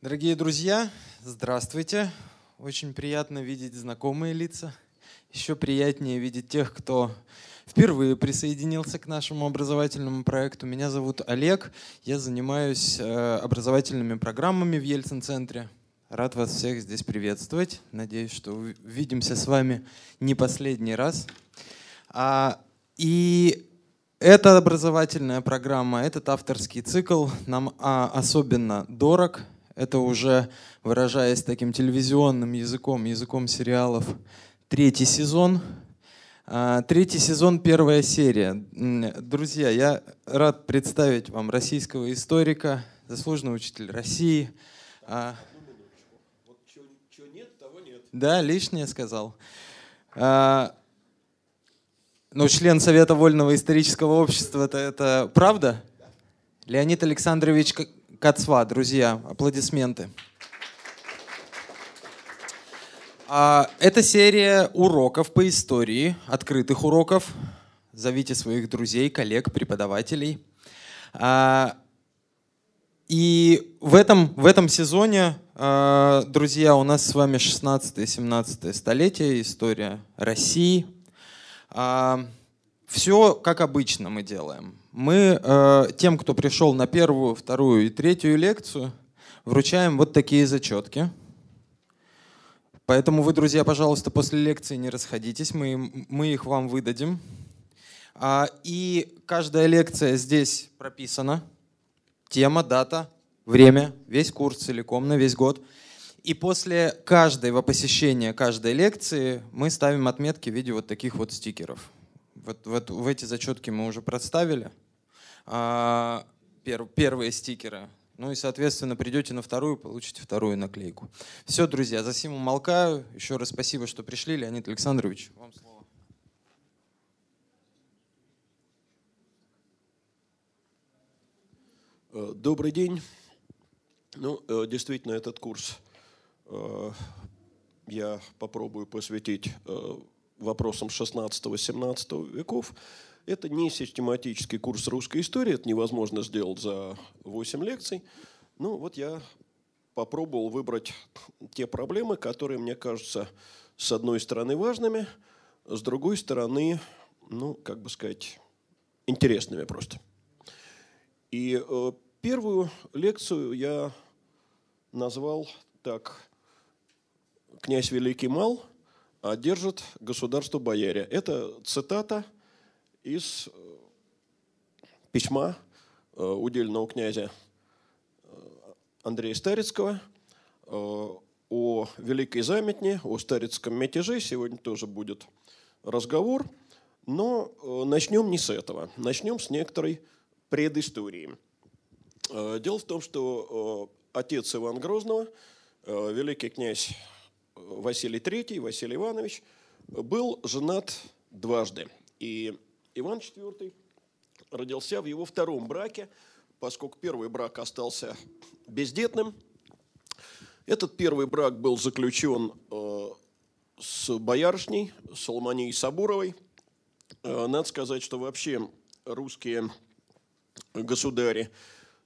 Дорогие друзья, здравствуйте. Очень приятно видеть знакомые лица. Еще приятнее видеть тех, кто впервые присоединился к нашему образовательному проекту. Меня зовут Олег. Я занимаюсь э, образовательными программами в Ельцин-центре. Рад вас всех здесь приветствовать. Надеюсь, что увидимся с вами не последний раз. А, и эта образовательная программа, этот авторский цикл нам а, особенно дорог. Это уже, выражаясь таким телевизионным языком, языком сериалов, третий сезон. А, третий сезон, первая серия. Друзья, я рад представить вам российского историка, заслуженного учителя России. А, да, лишнее сказал. А, ну, член Совета Вольного исторического общества, это, это правда? Леонид Александрович Кацва, друзья, аплодисменты. А, это серия уроков по истории, открытых уроков. Зовите своих друзей, коллег, преподавателей. А, и в этом, в этом сезоне, а, друзья, у нас с вами 16-17 столетие, история России. Все как обычно мы делаем. Мы тем, кто пришел на первую, вторую и третью лекцию, вручаем вот такие зачетки – Поэтому вы, друзья, пожалуйста, после лекции не расходитесь, мы, мы их вам выдадим. А, и каждая лекция здесь прописана. Тема, дата, время, весь курс целиком на весь год. И после каждого посещения каждой лекции мы ставим отметки в виде вот таких вот стикеров. Вот, вот в эти зачетки мы уже представили. А, пер, первые стикеры ну и, соответственно, придете на вторую, получите вторую наклейку. Все, друзья, за сим умолкаю. Еще раз спасибо, что пришли. Леонид Александрович, вам слово. Э, добрый день. Ну, э, действительно, этот курс э, я попробую посвятить вопросам 16-17 веков. Это не систематический курс русской истории, это невозможно сделать за 8 лекций. Ну вот я попробовал выбрать те проблемы, которые мне кажутся с одной стороны важными, с другой стороны, ну, как бы сказать, интересными просто. И э, первую лекцию я назвал так «Князь Великий Мал, а держит государство бояре». Это цитата – из э, письма э, удельного князя э, Андрея Старицкого о Великой Заметне, о Старицком мятеже. Сегодня тоже будет разговор. Но начнем не с этого. Начнем с некоторой предыстории. Дело в том, что отец Иван Грозного, великий князь Василий III, Василий Иванович, был женат дважды. И Иван IV родился в его втором браке, поскольку первый брак остался бездетным. Этот первый брак был заключен э, с боярышней Соломонией Сабуровой. Э, надо сказать, что вообще русские государи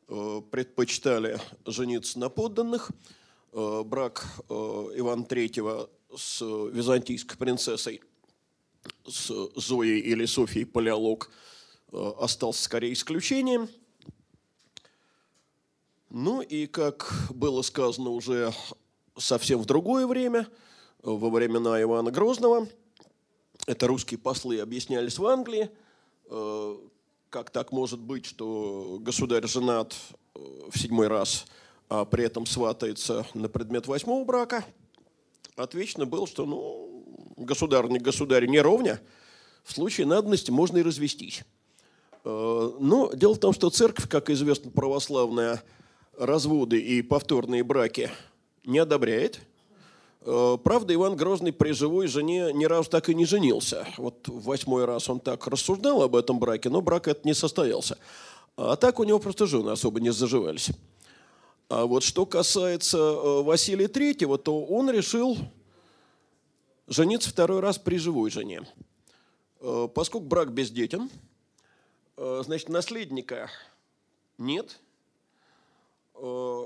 э, предпочитали жениться на подданных. Брак Ивана III с византийской принцессой – с Зоей или Софией Палеолог э, остался скорее исключением. Ну и, как было сказано уже совсем в другое время, во времена Ивана Грозного, это русские послы объяснялись в Англии, э, как так может быть, что государь женат э, в седьмой раз, а при этом сватается на предмет восьмого брака. Отвечно было, что ну, государь не государь не ровня, в случае надобности можно и развестись. Э, но дело в том, что церковь, как известно, православная, разводы и повторные браки не одобряет. Э, правда, Иван Грозный при живой жене ни разу так и не женился. Вот в восьмой раз он так рассуждал об этом браке, но брак этот не состоялся. А так у него просто жены особо не заживались. А вот что касается э, Василия Третьего, то он решил жениться второй раз при живой жене. Э, поскольку брак бездетен, э, значит, наследника нет. Э,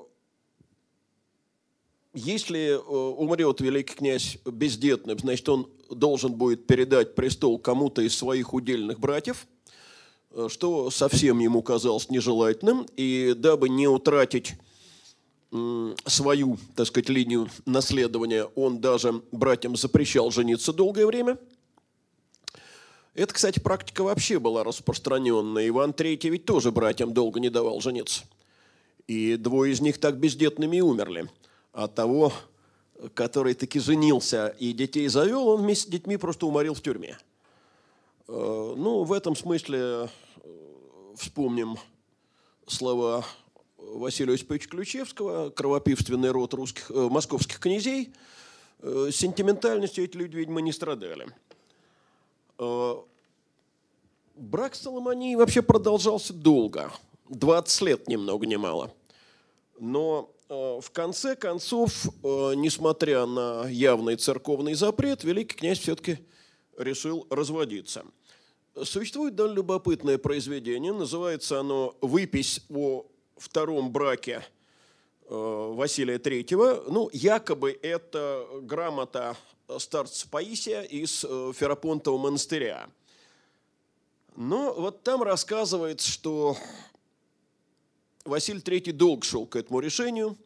если умрет великий князь бездетным, значит, он должен будет передать престол кому-то из своих удельных братьев, что совсем ему казалось нежелательным. И дабы не утратить свою, так сказать, линию наследования, он даже братьям запрещал жениться долгое время. Это, кстати, практика вообще была распространенная. Иван III ведь тоже братьям долго не давал жениться. И двое из них так бездетными и умерли. А того, который таки женился и детей завел, он вместе с детьми просто уморил в тюрьме. Э, ну, в этом смысле э, вспомним слова Василия Осиповича Ключевского, кровопивственный род русских, э, московских князей. Э, сентиментальностью эти люди, видимо, не страдали. Э, брак с Соломонией вообще продолжался долго. 20 лет, ни много ни мало. Но э, в конце концов, э, несмотря на явный церковный запрет, великий князь все-таки решил разводиться. Существует довольно любопытное произведение, называется оно «Выпись о втором браке э, Василия Третьего. Ну, якобы это грамота старца Паисия из э, Ферапонтового монастыря. Но вот там рассказывается, что Василий III долго шел к этому решению,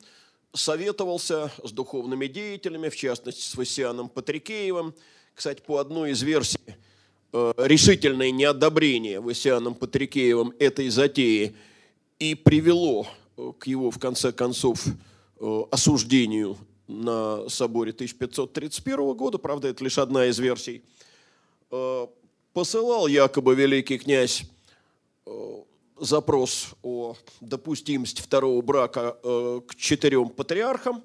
советовался с духовными деятелями, в частности с Васианом Патрикеевым. Кстати, по одной из версий, э, решительное неодобрение Васианом Патрикеевым этой затеи – и привело э, к его, в конце концов, э, осуждению на соборе 1531 года, правда, это лишь одна из версий, э, посылал якобы великий князь запрос о допустимости второго брака к четырем патриархам.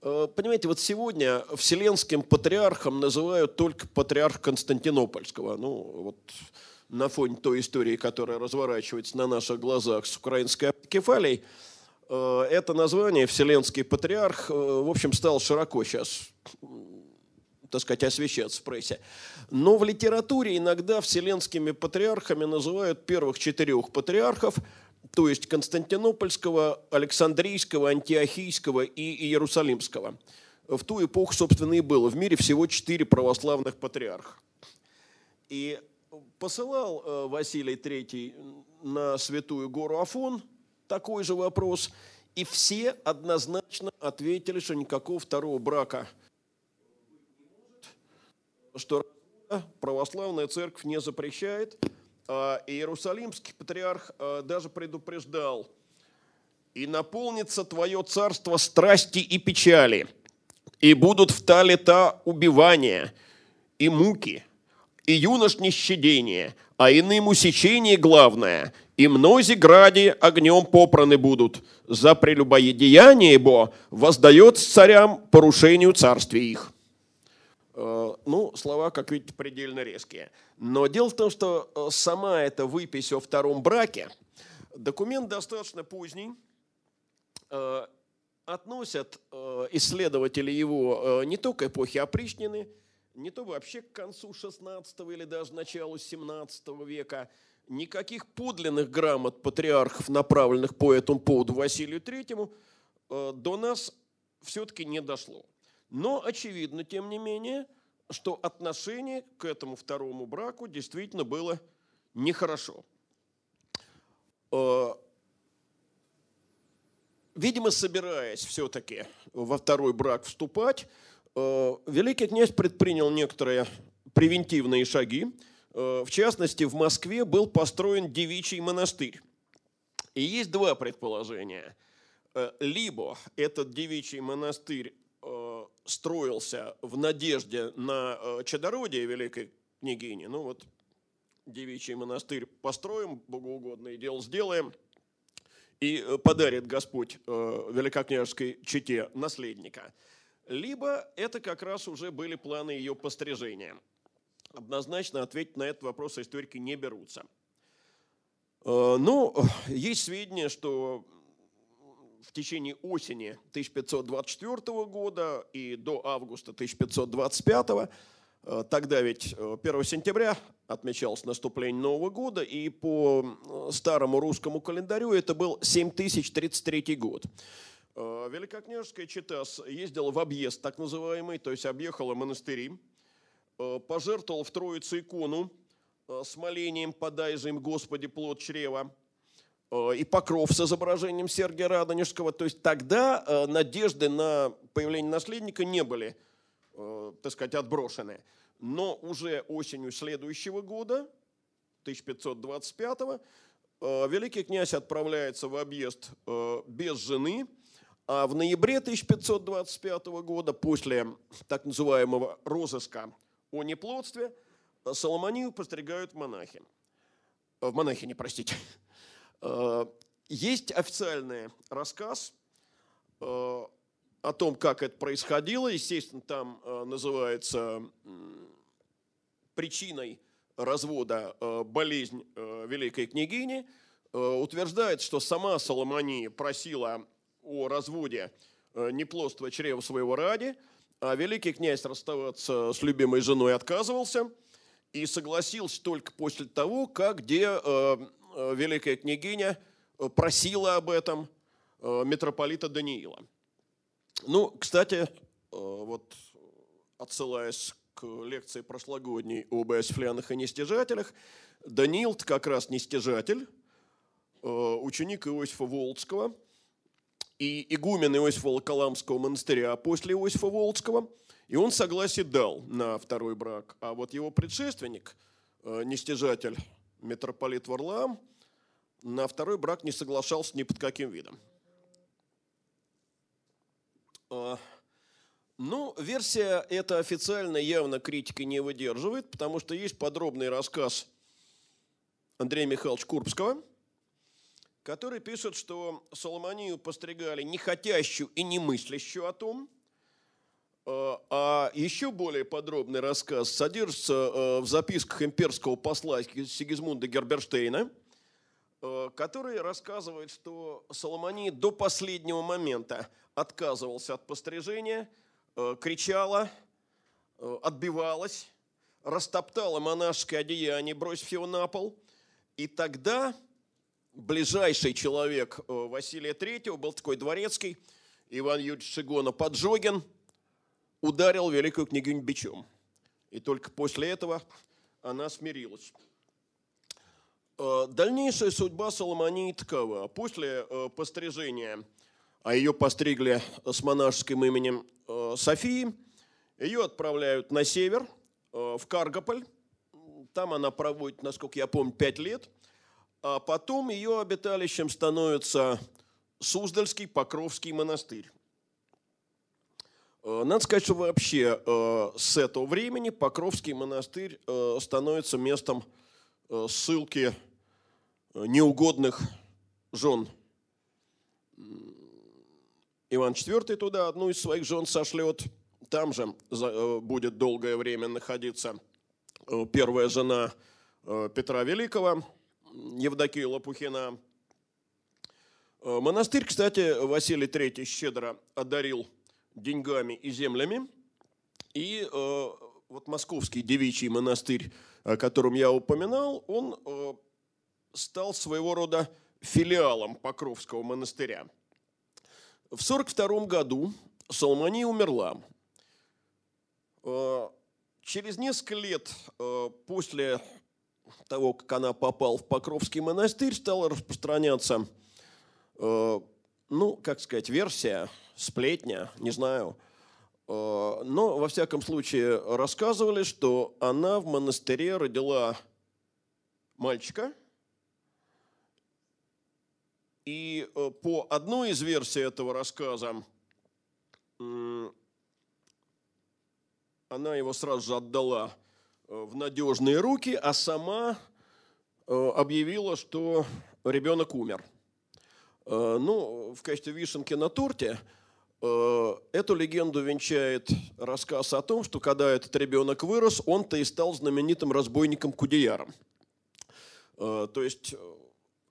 Понимаете, вот сегодня вселенским патриархом называют только патриарх Константинопольского. Ну, вот на фоне той истории, которая разворачивается на наших глазах с украинской кефалией, э, это название «Вселенский патриарх», э, в общем, стал широко сейчас так сказать, освещаться в прессе. Но в литературе иногда вселенскими патриархами называют первых четырех патриархов, то есть Константинопольского, Александрийского, Антиохийского и Иерусалимского. В ту эпоху, собственно, и было. В мире всего четыре православных патриарха. И посылал э, Василий III на Святую гору Афон. Такой же вопрос, и все однозначно ответили, что никакого второго брака. Что православная церковь не запрещает, а Иерусалимский патриарх э, даже предупреждал, и наполнится твое царство страсти и печали, и будут в та убивания и муки – и юнош нещадение, а иным усечение главное, и мнози гради огнем попраны будут. За прелюбодеяние бо воздает царям порушению царствия их. Э, ну, слова, как видите, предельно резкие. Но дело в том, что э, сама эта выпись о втором браке, документ достаточно поздний, э, относят исследователи его не только к эпохе опричнины, не то вообще к концу 16 или даже началу 17 века, никаких подлинных грамот патриархов, направленных по этому поводу Василию Третьему, э, до нас все-таки не дошло. Но очевидно, тем не менее, что отношение к этому второму браку действительно было нехорошо. Э, видимо, собираясь все-таки во второй брак вступать, великий князь предпринял некоторые превентивные шаги. Э, в частности, в Москве был построен девичий монастырь. И есть два предположения. Э, либо этот девичий монастырь строился в надежде на чадородие великой княгини. Ну вот, девичий монастырь построим, богоугодное дело сделаем, и подарит Господь великокняжеской чете наследника – либо это как раз уже были планы ее пострижения. Однозначно ответить на этот вопрос историки не берутся. Э, ну, есть сведения, что в течение осени 1524 года и до августа 1525 э, Тогда ведь 1 э, сентября отмечалось наступление Нового года, и по старому русскому календарю это был 7033 год. Великокняжеская чита ездила в объезд, так называемый, то есть объехала монастыри, пожертвовала в Троицу икону с молением «Подай же им, Господи, плод чрева», и покров с изображением Сергия Радонежского. То есть тогда надежды на появление наследника не были, так сказать, отброшены. Но уже осенью следующего года, 1525 великий князь отправляется в объезд без жены, а в ноябре 1525 года, после так называемого розыска о неплодстве, Соломонию постригают монахи. В монахи, не простите. Есть официальный рассказ о том, как это происходило. Естественно, там называется причиной развода болезнь великой княгини. Утверждает, что сама Соломония просила о разводе э, неплодства чрева своего ради, а великий князь расставаться с любимой женой отказывался и согласился только после того, как где э, э, великая княгиня просила об этом митрополита Даниила. Ну, кстати, вот отсылаясь к лекции прошлогодней об иосифлянах и нестяжателях, Даниил как раз нестяжатель, ученик Иосифа Волцкого – и игумен Иосифа Волоколамского монастыря после Иосифа Волцкого, и он согласие дал на второй брак. А вот его предшественник, э, нестяжатель митрополит Варлаам, на второй брак не соглашался ни под каким видом. А, ну, версия эта официально явно критики не выдерживает, потому что есть подробный рассказ Андрея Михайловича Курбского – который пишет, что Соломонию постригали не хотящую и не мыслящую о том, э, а еще более подробный рассказ содержится э, в записках имперского посла Сигизмунда Герберштейна, э, который рассказывает, что Соломония до последнего момента отказывался от пострижения, кричала, отбивалась, растоптала монашеское одеяние, бросив его на пол. И тогда ближайший человек э, Василия Третьего был такой дворецкий, Иван Юрьевич Шигона Поджогин, ударил великую княгиню бичом. И только после этого она смирилась. Э, дальнейшая судьба Соломонии такова. После э, пострижения, а ее постригли с монашеским именем Софии, ее отправляют на север, в Каргополь. Там она проводит, насколько я помню, пять лет – а потом ее обиталищем становится Суздальский Покровский монастырь. Э, надо сказать, что вообще э, с этого времени Покровский монастырь э, становится местом ссылки неугодных жен. Иван IV туда одну из своих жен сошлет. Там же будет долгое время находиться первая жена Петра Великого – Евдокия Лопухина. Э, монастырь, кстати, Василий III щедро одарил деньгами и землями. И э, вот московский девичий монастырь, о котором я упоминал, он э, стал своего рода филиалом Покровского монастыря. В 1942 году Соломония умерла. Через несколько лет после того, как она попала в Покровский монастырь, стала распространяться, э, ну, как сказать, версия, сплетня, не знаю. Э, но, во всяком случае, рассказывали, что она в монастыре родила мальчика. И э, по одной из версий этого рассказа она его сразу же отдала Э, в надежные руки, а сама э, объявила, что ребенок умер. Э, ну, в качестве вишенки на торте эту легенду венчает рассказ о том, что когда этот ребенок вырос, он-то и стал знаменитым разбойником-кудеяром. То есть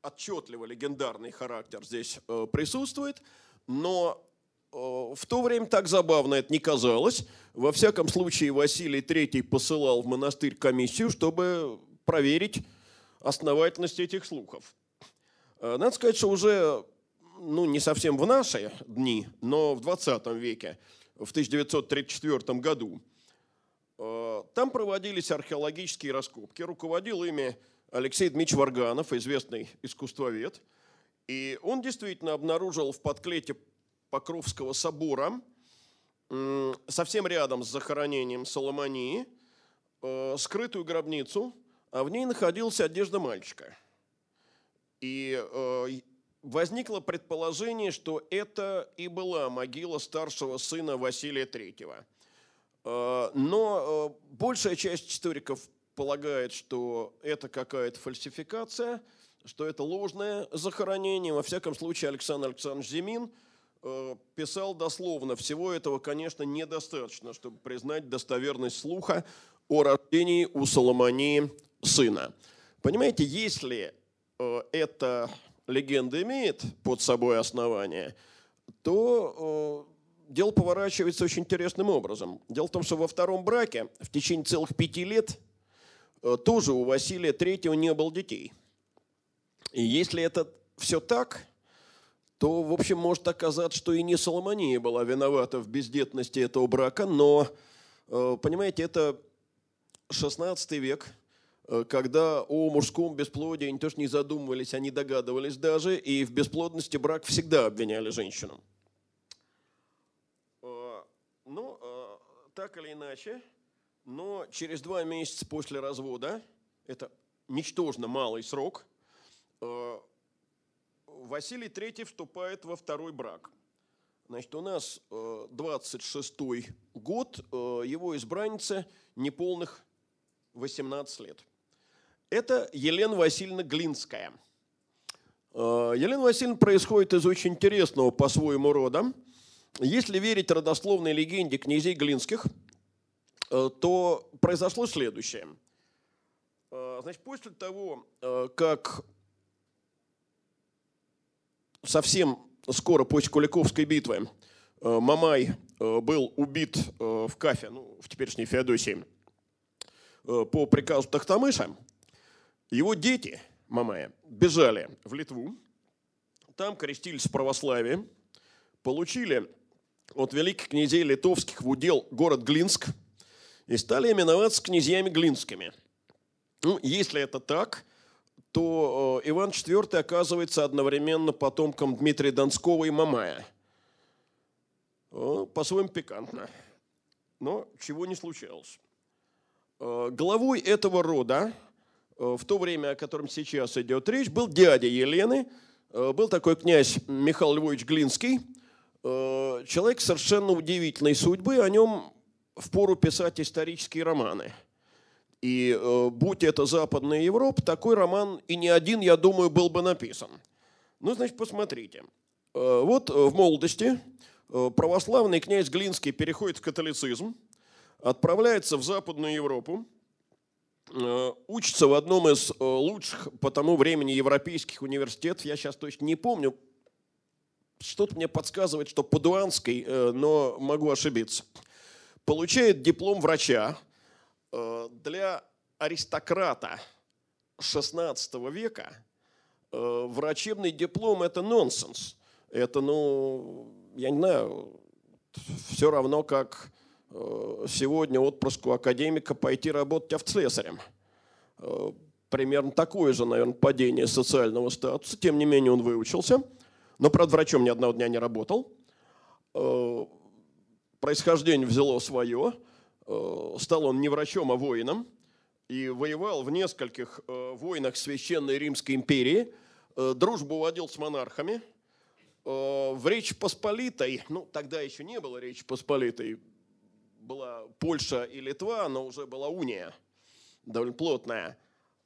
отчетливо легендарный характер здесь присутствует, но Э, в то время так забавно это не казалось. Во всяком случае, Василий III посылал в монастырь комиссию, чтобы проверить основательность этих слухов. Э, надо сказать, что уже ну, не совсем в наши дни, но в 20 веке, в 1934 году. Э, там проводились археологические раскопки. Руководил ими Алексей Дмитриевич Варганов, известный искусствовед. И он действительно обнаружил в подклете Покровского собора, совсем рядом с захоронением Соломонии, э, скрытую гробницу, а в ней находилась одежда мальчика. И э, возникло предположение, что это и была могила старшего сына Василия III. Э, но большая часть историков полагает, что это какая-то фальсификация, что это ложное захоронение. Во всяком случае, Александр Александрович Зимин писал дословно, всего этого, конечно, недостаточно, чтобы признать достоверность слуха о рождении у Соломонии сына. Понимаете, если э, эта легенда имеет под собой основание, то э, дело поворачивается очень интересным образом. Дело в том, что во втором браке в течение целых пяти лет – Э, тоже у Василия Третьего не было детей. И если это все так, то, в общем, может оказаться, что и не Соломония была виновата в бездетности этого брака, но, э, понимаете, это 16 век, э, когда о мужском бесплодии они тоже не задумывались, они догадывались даже, и в бесплодности брак всегда обвиняли женщину. Ну, так или иначе, но через два месяца после развода, это ничтожно малый срок, э, Василий III вступает во второй брак. Значит, у нас 26-й э, год, э, его избранница неполных 18 лет. Это Елена Васильевна Глинская. Елена Васильевна происходит из очень интересного по-своему рода. Если верить родословной легенде князей Глинских – Э, то произошло следующее. Э, значит, после того, э, как совсем скоро после Куликовской битвы Мамай был убит в Кафе, ну, в теперешней Феодосии, по приказу Тахтамыша, его дети Мамая бежали в Литву, там крестились в православии, получили от великих князей литовских в удел город Глинск – и стали именоваться князьями Глинскими. Ну, если это так, то э, Иван IV оказывается одновременно потомком Дмитрия Донского и Мамая. По-своему пикантно. Но чего не случалось. Э, главой этого рода, э, в то время, о котором сейчас идет речь, был дядя Елены, был такой князь Михаил Львович Глинский, человек совершенно удивительной судьбы, о нем впору писать исторические романы. И э, будь это Западная Европа, такой роман и не один, я думаю, был бы написан. Ну, значит, посмотрите. Э, вот э, в молодости э, православный князь Глинский переходит в католицизм, отправляется в Западную Европу, э, учится в одном из э, лучших по тому времени европейских университетов, я сейчас точно не помню, что-то мне подсказывает, что Падуанский, э, но могу ошибиться – получает диплом врача для аристократа 16 века. Э, врачебный диплом – это нонсенс. Это, ну, я не знаю, все равно, как э, сегодня отпрыску академика пойти работать автослесарем. Примерно такое же, наверное, падение социального статуса. Тем не менее, он выучился. Но, правда, врачом ни одного дня не работал происхождение взяло свое. Э, стал он не врачом, а воином. И воевал в нескольких э, войнах Священной Римской империи. Э, дружбу водил с монархами. В Речи Посполитой, ну тогда еще не было Речи Посполитой, была Польша и Литва, но уже была уния довольно плотная.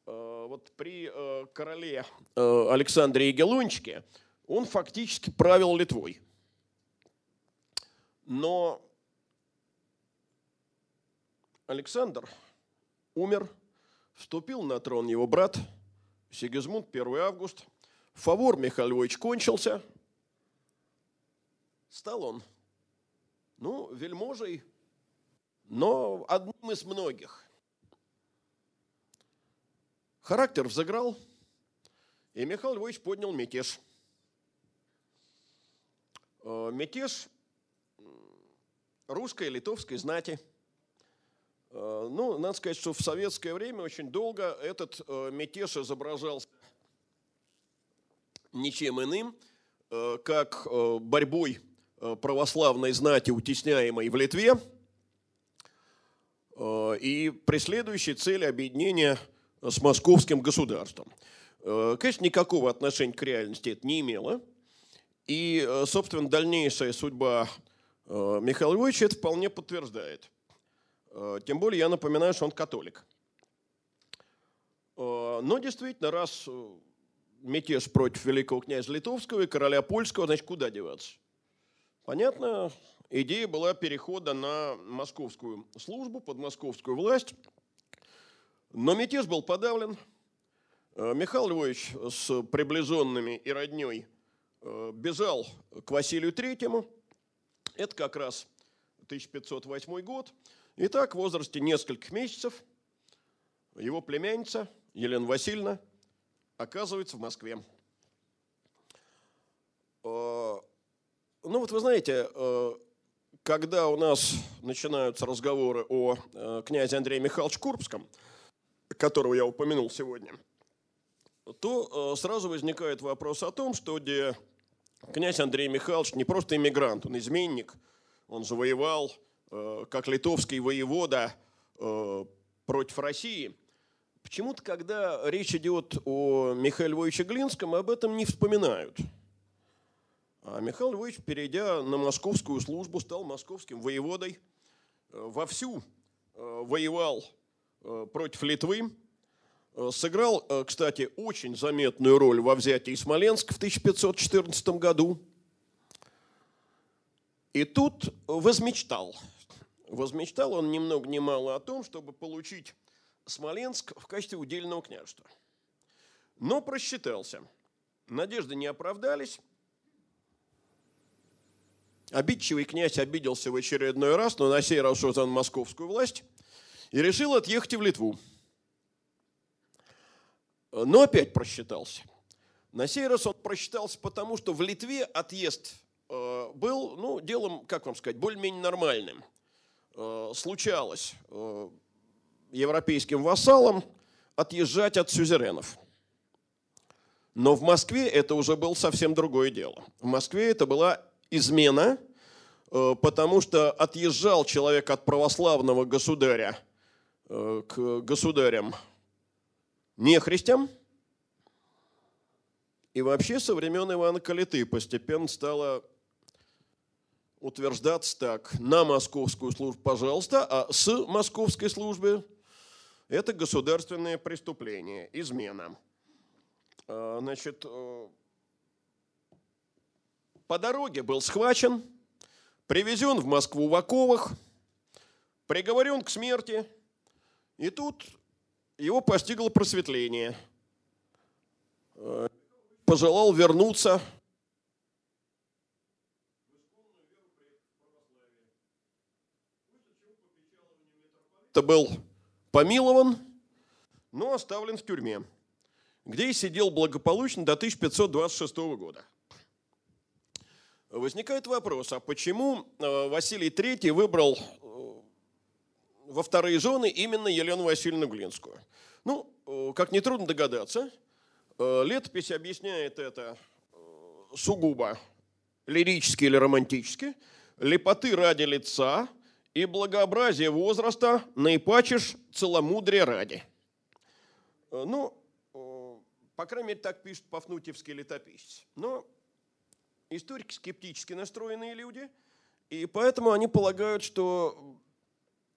Вот при короле Александре Егелончике он фактически правил Литвой. Но Александр умер, вступил на трон его брат Сигизмунд, 1 август. Фавор Михаил Львович кончился. Стал он, ну, вельможей, но одним из многих. Характер взыграл, и Михаил Львович поднял мятеж. Э, мятеж русской и литовской знати. Э, ну, надо сказать, что в советское время очень долго этот э, мятеж изображался ничем иным, как борьбой православной знати, утесняемой в Литве, и преследующей цель объединения с московским государством. Конечно, никакого отношения к реальности это не имело – и, э, собственно, дальнейшая судьба э, Михаила Львовича это вполне подтверждает. Э, тем более я напоминаю, что он католик. Но действительно, раз мятеж против великого князя Литовского и короля Польского, значит, куда деваться? Понятно, идея была перехода на московскую службу, под московскую власть. Но мятеж был подавлен. Михаил Львович с приближенными и родней – Э, бежал к Василию Третьему. Это как раз 1508 год. И так в возрасте нескольких месяцев его племянница Елена Васильевна оказывается в Москве. Э, ну вот вы знаете, э, когда у нас начинаются разговоры о князе Андрея Михайловиче Курбском, которого я упомянул сегодня – то э, сразу возникает вопрос о том, что где князь Андрей Михайлович не просто иммигрант, он изменник, он завоевал э, как литовский воевода э, против России. Почему-то, когда речь идет о Михаиле Львовиче Глинском, об этом не вспоминают. А Михаил Львович, перейдя на московскую службу, стал московским воеводой, вовсю воевал против Литвы, Э, сыграл, э, кстати, очень заметную роль во взятии Смоленска в 1514 году. И тут возмечтал. Возмечтал он ни много ни мало о том, чтобы получить Смоленск в качестве удельного княжества. Но просчитался. Надежды не оправдались. Обидчивый князь обиделся в очередной раз, но на сей раз уже на московскую власть, и решил отъехать в Литву – но опять просчитался. На сей раз он просчитался потому, что в Литве отъезд э, был ну, делом, как вам сказать, более-менее нормальным. Э, случалось э, европейским вассалам отъезжать от сюзеренов. Но в Москве это уже было совсем другое дело. В Москве это была измена, потому что отъезжал человек от православного государя к государям нехристям. И вообще со времен Ивана Калиты постепенно стало утверждаться так, на московскую службу, пожалуйста, а с московской службы это государственное преступление, измена. А, значит, э, по дороге был схвачен, привезен в Москву в оковах, приговорен к смерти. И тут его постигло просветление. Э, пожелал вернуться Это был помилован, но оставлен в тюрьме, где и сидел благополучно до 1526 года. Возникает вопрос, а почему э, Василий III выбрал во вторые жены именно Елену Васильевну Глинскую. Ну, э, как нетрудно догадаться, э, летопись объясняет это э, сугубо лирически или романтически. Лепоты ради лица и благообразие возраста наипачишь целомудрие ради. Ну, по крайней мере, так пишет Пафнутьевский летописец. Но историки скептически настроенные люди, и поэтому они полагают, что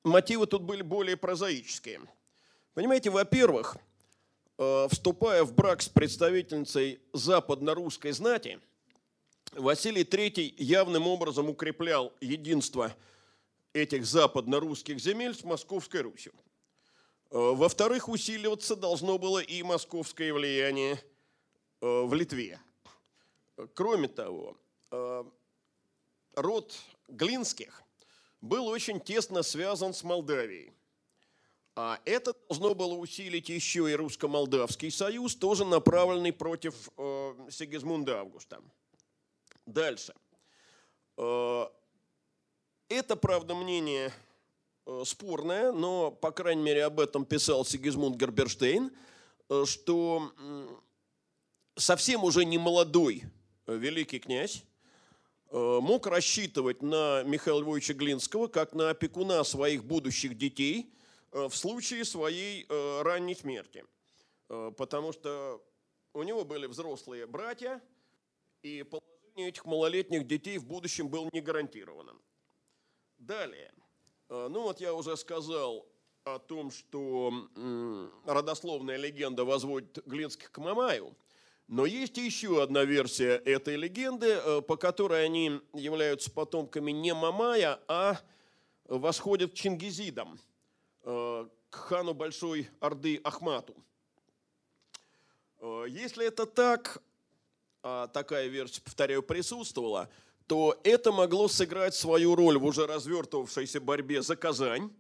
мотивы тут были более прозаические. Понимаете, во-первых, э, вступая в брак с представительницей западно-русской знати, Василий III явным образом укреплял единство этих западно-русских земель с Московской Русью. Э, во-вторых, усиливаться должно было и московское влияние э, в Литве. Кроме того, род Глинских – был очень тесно связан с Молдавией. А это должно было усилить еще и русско-молдавский союз, тоже направленный против э, Сигизмунда Августа. Дальше. Это, правда, мнение спорное, но, по крайней мере, об этом писал Сигизмунд Герберштейн, что совсем уже не молодой великий князь мог рассчитывать на Михаила Львовича Глинского как на опекуна своих будущих детей в случае своей ранней смерти. Потому что у него были взрослые братья, и положение этих малолетних детей в будущем было не гарантировано. Далее. Э, ну вот я уже сказал о том, что родословная легенда возводит Глинских к Мамаю. Но есть еще одна версия этой легенды, э, по которой они являются потомками не Мамая, а восходят к Чингизидам, э, к хану Большой Орды Ахмату. Если это так, а такая версия, повторяю, присутствовала, то это могло сыграть свою роль в уже развертывавшейся борьбе за Казань.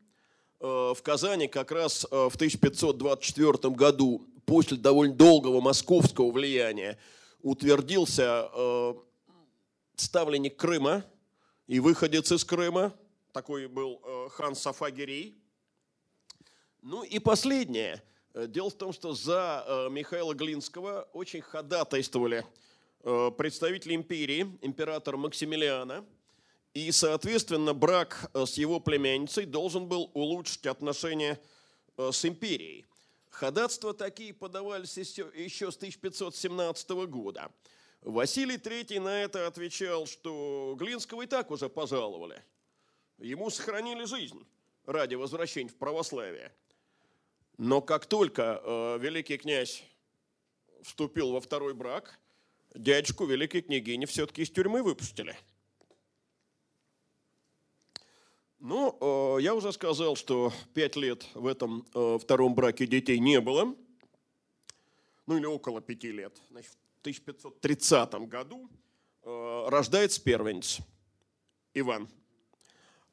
Э, в Казани как раз э, в 1524 году, после довольно долгого московского влияния, утвердился э, ставленник Крыма и выходец из Крыма, такой был хан Сафагирей. Ну и последнее. Дело в том, что за Михаила Глинского очень ходатайствовали представитель империи, императора Максимилиана, и, соответственно, брак э, с его племянницей должен был улучшить отношения э, с империей. Ходатства такие подавались еще с 1517 года. Василий III на это отвечал, что Глинского и так уже пожаловали. Ему сохранили жизнь ради возвращения в православие. Но как только э, великий князь вступил во второй брак – дядечку великой княгини все-таки из тюрьмы выпустили. Ну, э, я уже сказал, что пять лет в этом э, втором браке детей не было. Ну, или около пяти лет. Значит, в 1530 году э, рождается первенец Иван.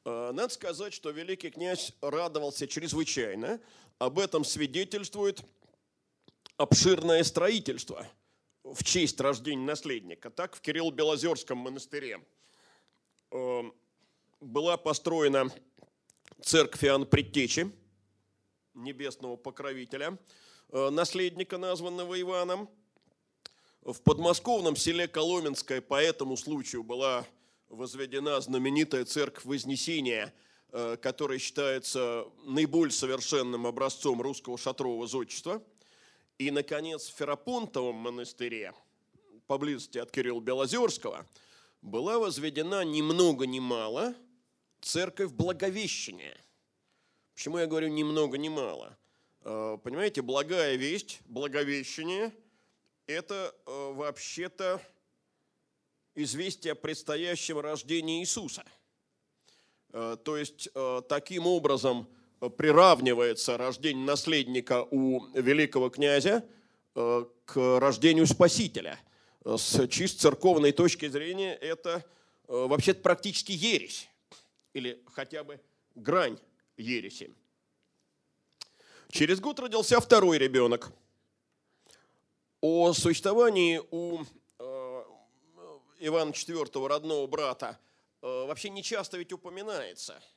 Надо сказать, что великий князь радовался чрезвычайно. Об этом свидетельствует обширное строительство – в честь рождения наследника. Так в Кирилл-Белозерском монастыре э, была построена церковь Иоанна Предтечи, небесного покровителя, э, наследника, названного Иваном. В подмосковном селе Коломенское по этому случаю была возведена знаменитая церковь Вознесения, э, которая считается наиболее совершенным образцом русского шатрового зодчества – и, наконец, в Ферапонтовом монастыре, поблизости от Кирилла Белозерского, была возведена ни много ни мало церковь Благовещения. Почему я говорю ни много ни мало? Э, понимаете, благая весть, Благовещение – это э, вообще-то известие о предстоящем рождении Иисуса. Э, то есть таким образом приравнивается рождение наследника у великого князя э, к рождению спасителя. С чисто церковной точки зрения это э, вообще-то практически ересь, или хотя бы грань ереси. Через год родился второй ребенок. О существовании у э, Ивана IV, родного брата, вообще не часто ведь упоминается – Э,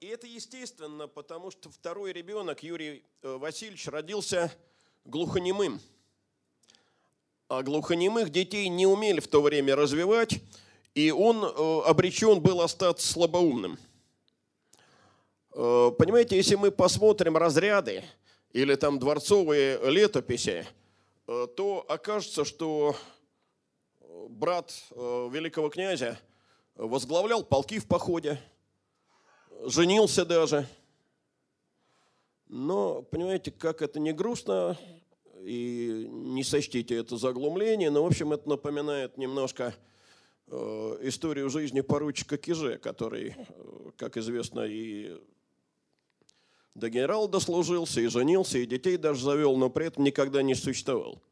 и это естественно, потому что второй ребенок, Юрий э, Васильевич, родился глухонемым. А глухонемых детей не умели в то время развивать, и он э, обречен был остаться слабоумным. Понимаете, если мы посмотрим разряды или там дворцовые летописи, то окажется, что брат великого князя возглавлял полки в походе – женился даже. Но, понимаете, как это не грустно, и не сочтите это заглумление, но, в общем, это напоминает немножко э, историю жизни поручика Киже, который, э, как известно, и до генерала дослужился, и женился, и детей даже завел, но при этом никогда не существовал.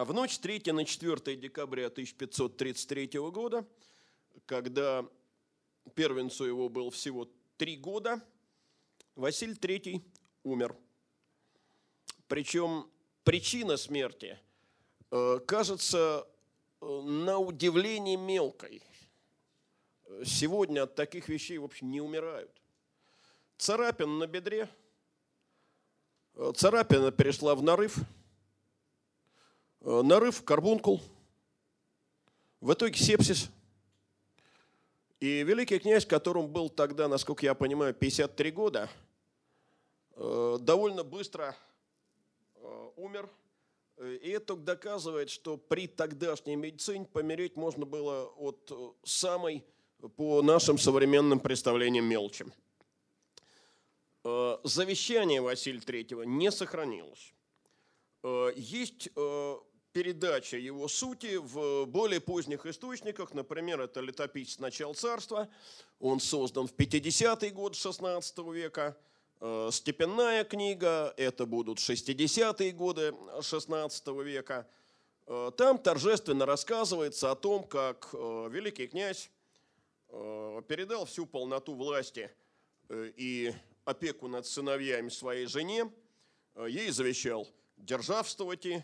Э, а в ночь 3 на 4 декабря 1533 года, когда первенцу его был всего три года, Василий III умер. Причем причина смерти э, кажется э, на удивление мелкой. Сегодня от таких вещей, в общем, не умирают. Царапин на бедре, царапина перешла в нарыв, нарыв в карбункул, в итоге сепсис. И великий князь, которому был тогда, насколько я понимаю, 53 года, довольно быстро умер – Э, и это доказывает, что при тогдашней медицине помереть можно было от э, самой, по нашим современным представлениям, мелочи. Э, завещание Василия III не сохранилось. Есть передача его сути в более поздних источниках. Например, это летописец «Начал царства». Он создан в 50-й год XVI века – Э, степенная книга, это будут 60-е годы 16 века. Э, там торжественно рассказывается о том, как э, великий князь передал всю полноту власти и опеку над сыновьями своей жене. Ей завещал державствовать и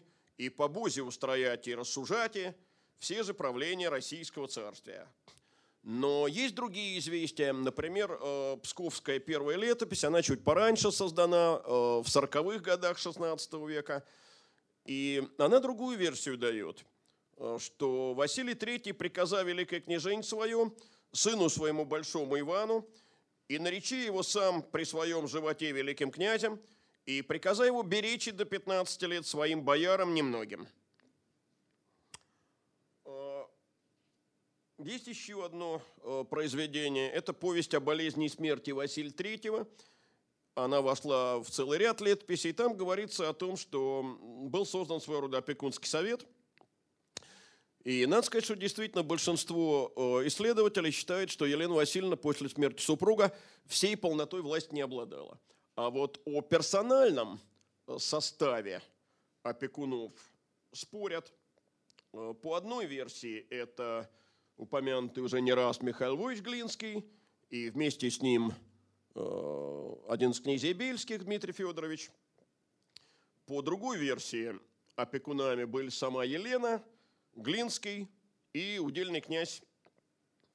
по бузе устроять и рассужать все же правления Российского царствия. Но есть другие известия. Например, э, Псковская первая летопись, она чуть пораньше создана, э, в 40-х годах 16 века. И она другую версию дает, э, что Василий III, приказав великое княжень свое, сыну своему большому Ивану, и наречи его сам при своем животе великим князем, и приказай его беречь до 15 лет своим боярам немногим. Есть еще одно э, произведение. Это повесть о болезни и смерти Василия III. Она вошла в целый ряд летописей. Там говорится о том, что был создан своего рода опекунский совет. И надо сказать, что действительно большинство э, исследователей считает, что Елена Васильевна после смерти супруга всей полнотой власти не обладала. А вот о персональном э, составе опекунов спорят. По одной версии это упомянутый уже не раз Михаил Войч Глинский, и вместе с ним э, один из князей Бельских, Дмитрий Федорович. По другой версии, опекунами были сама Елена, Глинский и удельный князь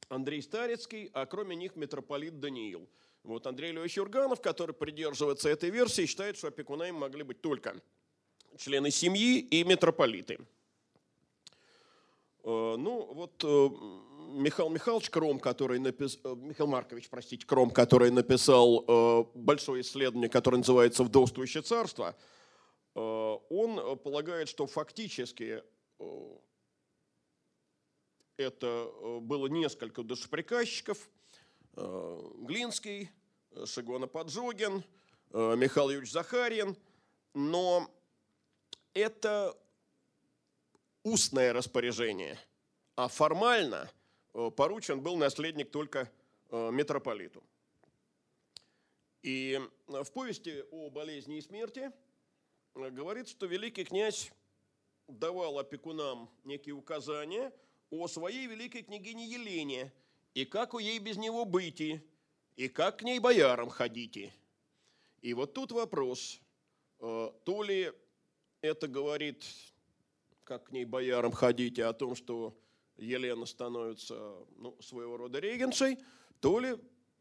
Андрей Старецкий, а кроме них митрополит Даниил. Вот Андрей Львович Юрганов, который придерживается этой версии, считает, что опекунами могли быть только члены семьи и митрополиты. Э, ну, вот э, Михаил Михайлович Кром, который написал, э, Михаил Маркович, простите, Кром, который написал большое исследование, которое называется «Вдовствующее царство», он полагает, что фактически это было несколько душеприказчиков, Глинский, Шигона Поджогин, Михаил Юрьевич Захарин, но это устное распоряжение, а формально э, поручен был наследник только э, митрополиту. И в повести о болезни и смерти э, говорит, что великий князь давал опекунам некие указания о своей великой княгине Елене, и как у ей без него быть, и как к ней боярам ходите. И вот тут вопрос, то ли это говорит как к ней боярам ходить, и о том, что Елена становится ну, своего рода регеншей, то ли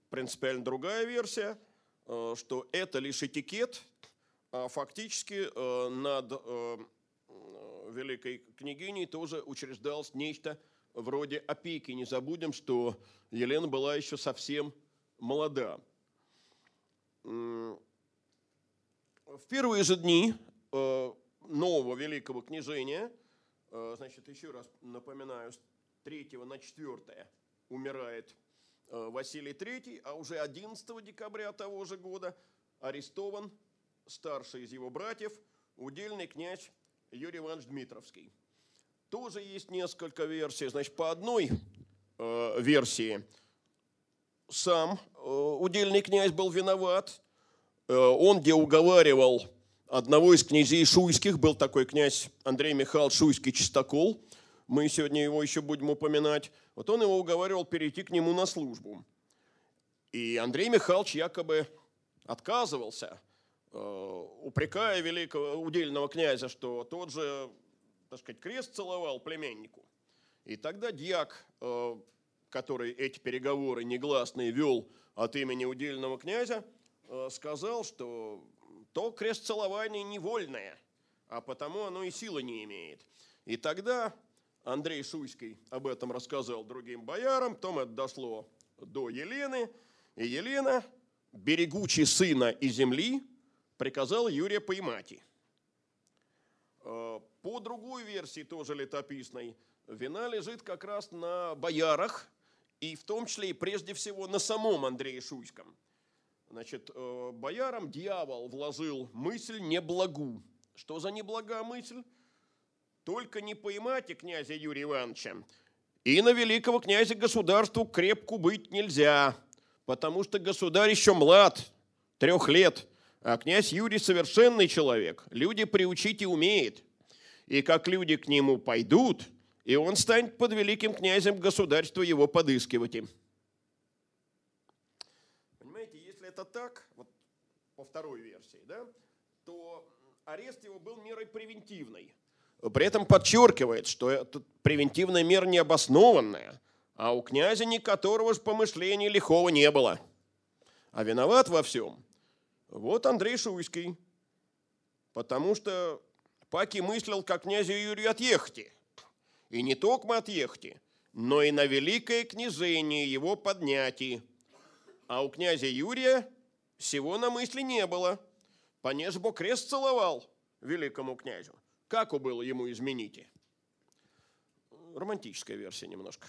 принципиально другая версия, э, что это лишь этикет, а фактически э, над э, великой княгиней тоже учреждалось нечто вроде опеки. Не забудем, что Елена была еще совсем молода. В первые же дни нового великого княжения, э, значит, еще раз напоминаю, с 3 на 4 умирает э, Василий III, а уже 11 декабря того же года арестован старший из его братьев, удельный князь Юрий Иванович Дмитровский. Тоже есть несколько версий. Значит, по одной э, версии сам э, удельный князь был виноват. Э, он где уговаривал одного из князей шуйских, был такой князь Андрей Михайлович Шуйский Чистокол, мы сегодня его еще будем упоминать, вот он его уговаривал перейти к нему на службу. И Андрей Михайлович якобы отказывался, э, упрекая великого удельного князя, что тот же так сказать, крест целовал племяннику. И тогда дьяк, э, который эти переговоры негласные вел от имени удельного князя, э, сказал, что то крест целование невольное, а потому оно и силы не имеет. И тогда Андрей Шуйский об этом рассказал другим боярам, потом это дошло до Елены, и Елена, берегучи сына и земли, приказала Юрия поймать. По другой версии, тоже летописной, вина лежит как раз на боярах, и в том числе и прежде всего на самом Андрее Шуйском. Значит, э, боярам дьявол вложил мысль неблагу. Что за неблага мысль? Только не поймайте князя Юрия Ивановича. И на великого князя государству крепку быть нельзя, потому что государь еще млад, трех лет, а князь Юрий совершенный человек, люди приучить и умеет. И как люди к нему пойдут, и он станет под великим князем государства его подыскивать им. Понимаете, если это так, вот по второй версии, да, то арест его был мерой превентивной. При этом подчеркивает, что эта превентивная мера необоснованная, а у князя ни которого же помышления лихого не было. А виноват во всем вот Андрей Шуйский, потому что Паки мыслил, как князю Юрию отъехать. И не только отъехать, но и на великое княжение его поднятие. А у князя Юрия всего на мысли не было. Понеже бы крест целовал великому князю. Как было ему измените? Романтическая версия немножко.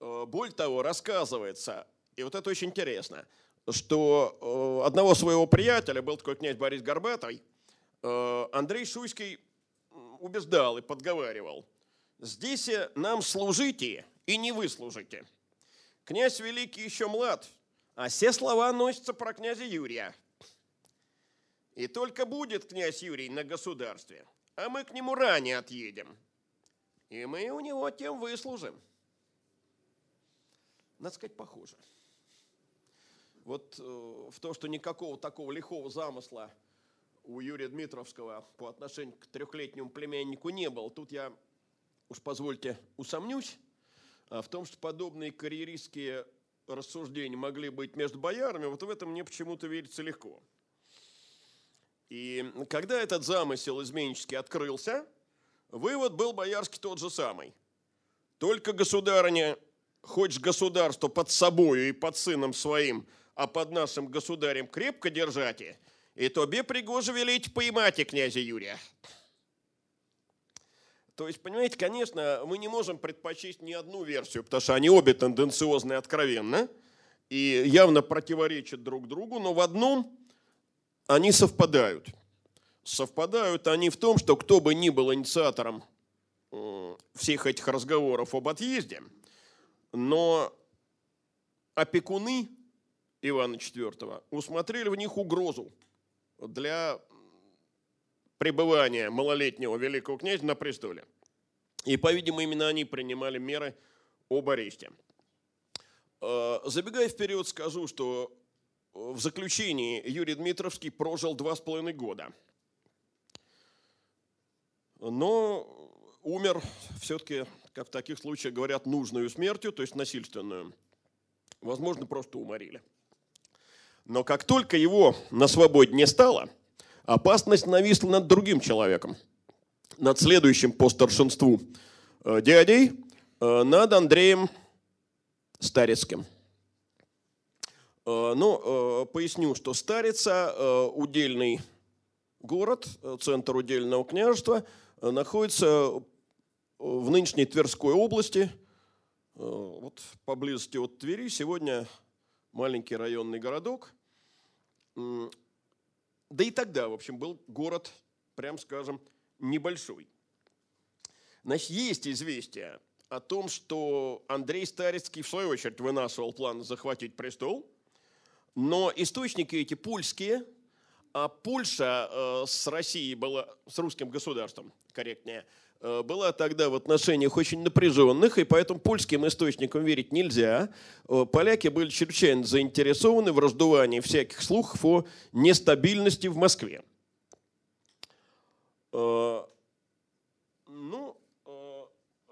Э, более того, рассказывается, и вот это очень интересно, что э, одного своего приятеля, был такой князь Борис Горбатый, Андрей Шуйский убеждал и подговаривал. Здесь нам служите и не вы служите. Князь Великий еще млад, а все слова носятся про князя Юрия. И только будет князь Юрий на государстве, а мы к нему ранее отъедем. И мы у него тем выслужим. Надо сказать, похоже. Вот э, в то, что никакого такого лихого замысла у Юрия Дмитровского по отношению к трехлетнему племяннику не было. Тут я, уж позвольте, усомнюсь а в том, что подобные карьеристские рассуждения могли быть между боярами, вот в этом мне почему-то верится легко. И когда этот замысел изменнически открылся, вывод был боярский тот же самый. Только государыня, хочешь государство под собою и под сыном своим, а под нашим государем крепко держате, и тобе пригоже велить поймать и князя Юрия. То есть, понимаете, конечно, мы не можем предпочесть ни одну версию, потому что они обе тенденциозны откровенно, и явно противоречат друг другу, но в одном они совпадают. Совпадают они в том, что кто бы ни был инициатором всех этих разговоров об отъезде, но опекуны Ивана IV усмотрели в них угрозу для пребывания малолетнего великого князя на престоле. И, по-видимому, именно они принимали меры об аресте. Э, забегая вперед, скажу, что в заключении Юрий Дмитровский прожил два с половиной года. Но умер все-таки, как в таких случаях говорят, нужную смертью, то есть насильственную. Возможно, просто уморили. Но как только его на свободе не стало, опасность нависла над другим человеком, над следующим по старшинству э, дядей, э, над Андреем Старецким – Э, ну, поясню, что Старица, удельный город, центр удельного княжества, находится в нынешней Тверской области, вот поблизости от Твери. Сегодня маленький районный городок. Да и тогда, в общем, был город, прям скажем, небольшой. Значит, есть известие о том, что Андрей Старицкий, в свою очередь, вынашивал план захватить престол – но источники эти польские, а Польша э, с Россией была, с русским государством, корректнее, Э, была тогда в отношениях очень напряженных, и поэтому польским источникам верить нельзя. Э, поляки были чрезвычайно заинтересованы в раздувании всяких слухов о нестабильности в Москве. Э, ну,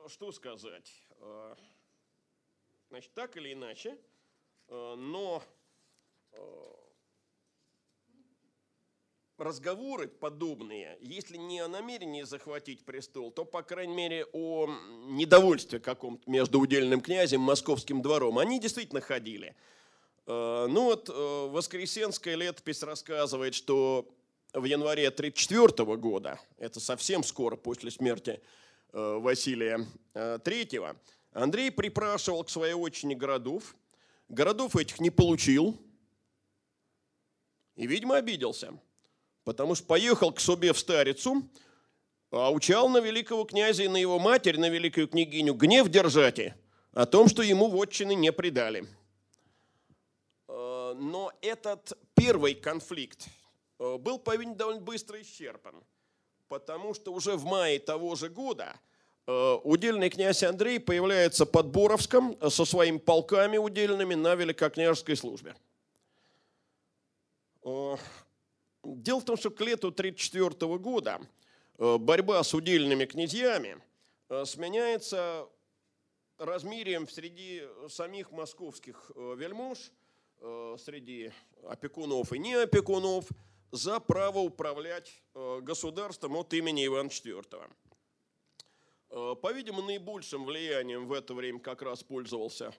что сказать? Значит, так или иначе, но разговоры подобные, если не о намерении захватить престол, то, по крайней мере, о недовольстве каком-то между удельным князем московским двором, они действительно ходили. Э, ну вот э, Воскресенская летопись рассказывает, что в январе 1934 года, это совсем скоро после смерти э, Василия III, Андрей припрашивал к своей отчине городов. Городов этих не получил и, видимо, обиделся – потому что поехал к себе в старицу, а учал на великого князя и на его матерь, на великую княгиню, гнев держати о том, что ему вотчины не предали. Э, но этот первый конфликт э, был, по-видимому, довольно быстро исчерпан, потому что уже в мае того же года э, удельный князь Андрей появляется под Боровском со своими полками удельными на великокняжеской службе. Дело в том, что к лету 1934 года э, борьба с удельными князьями э, сменяется размерием среди самих московских э, вельмож, среди опекунов и не опекунов, за право управлять государством от имени Ивана IV. По-видимому, наибольшим влиянием в это время как раз пользовался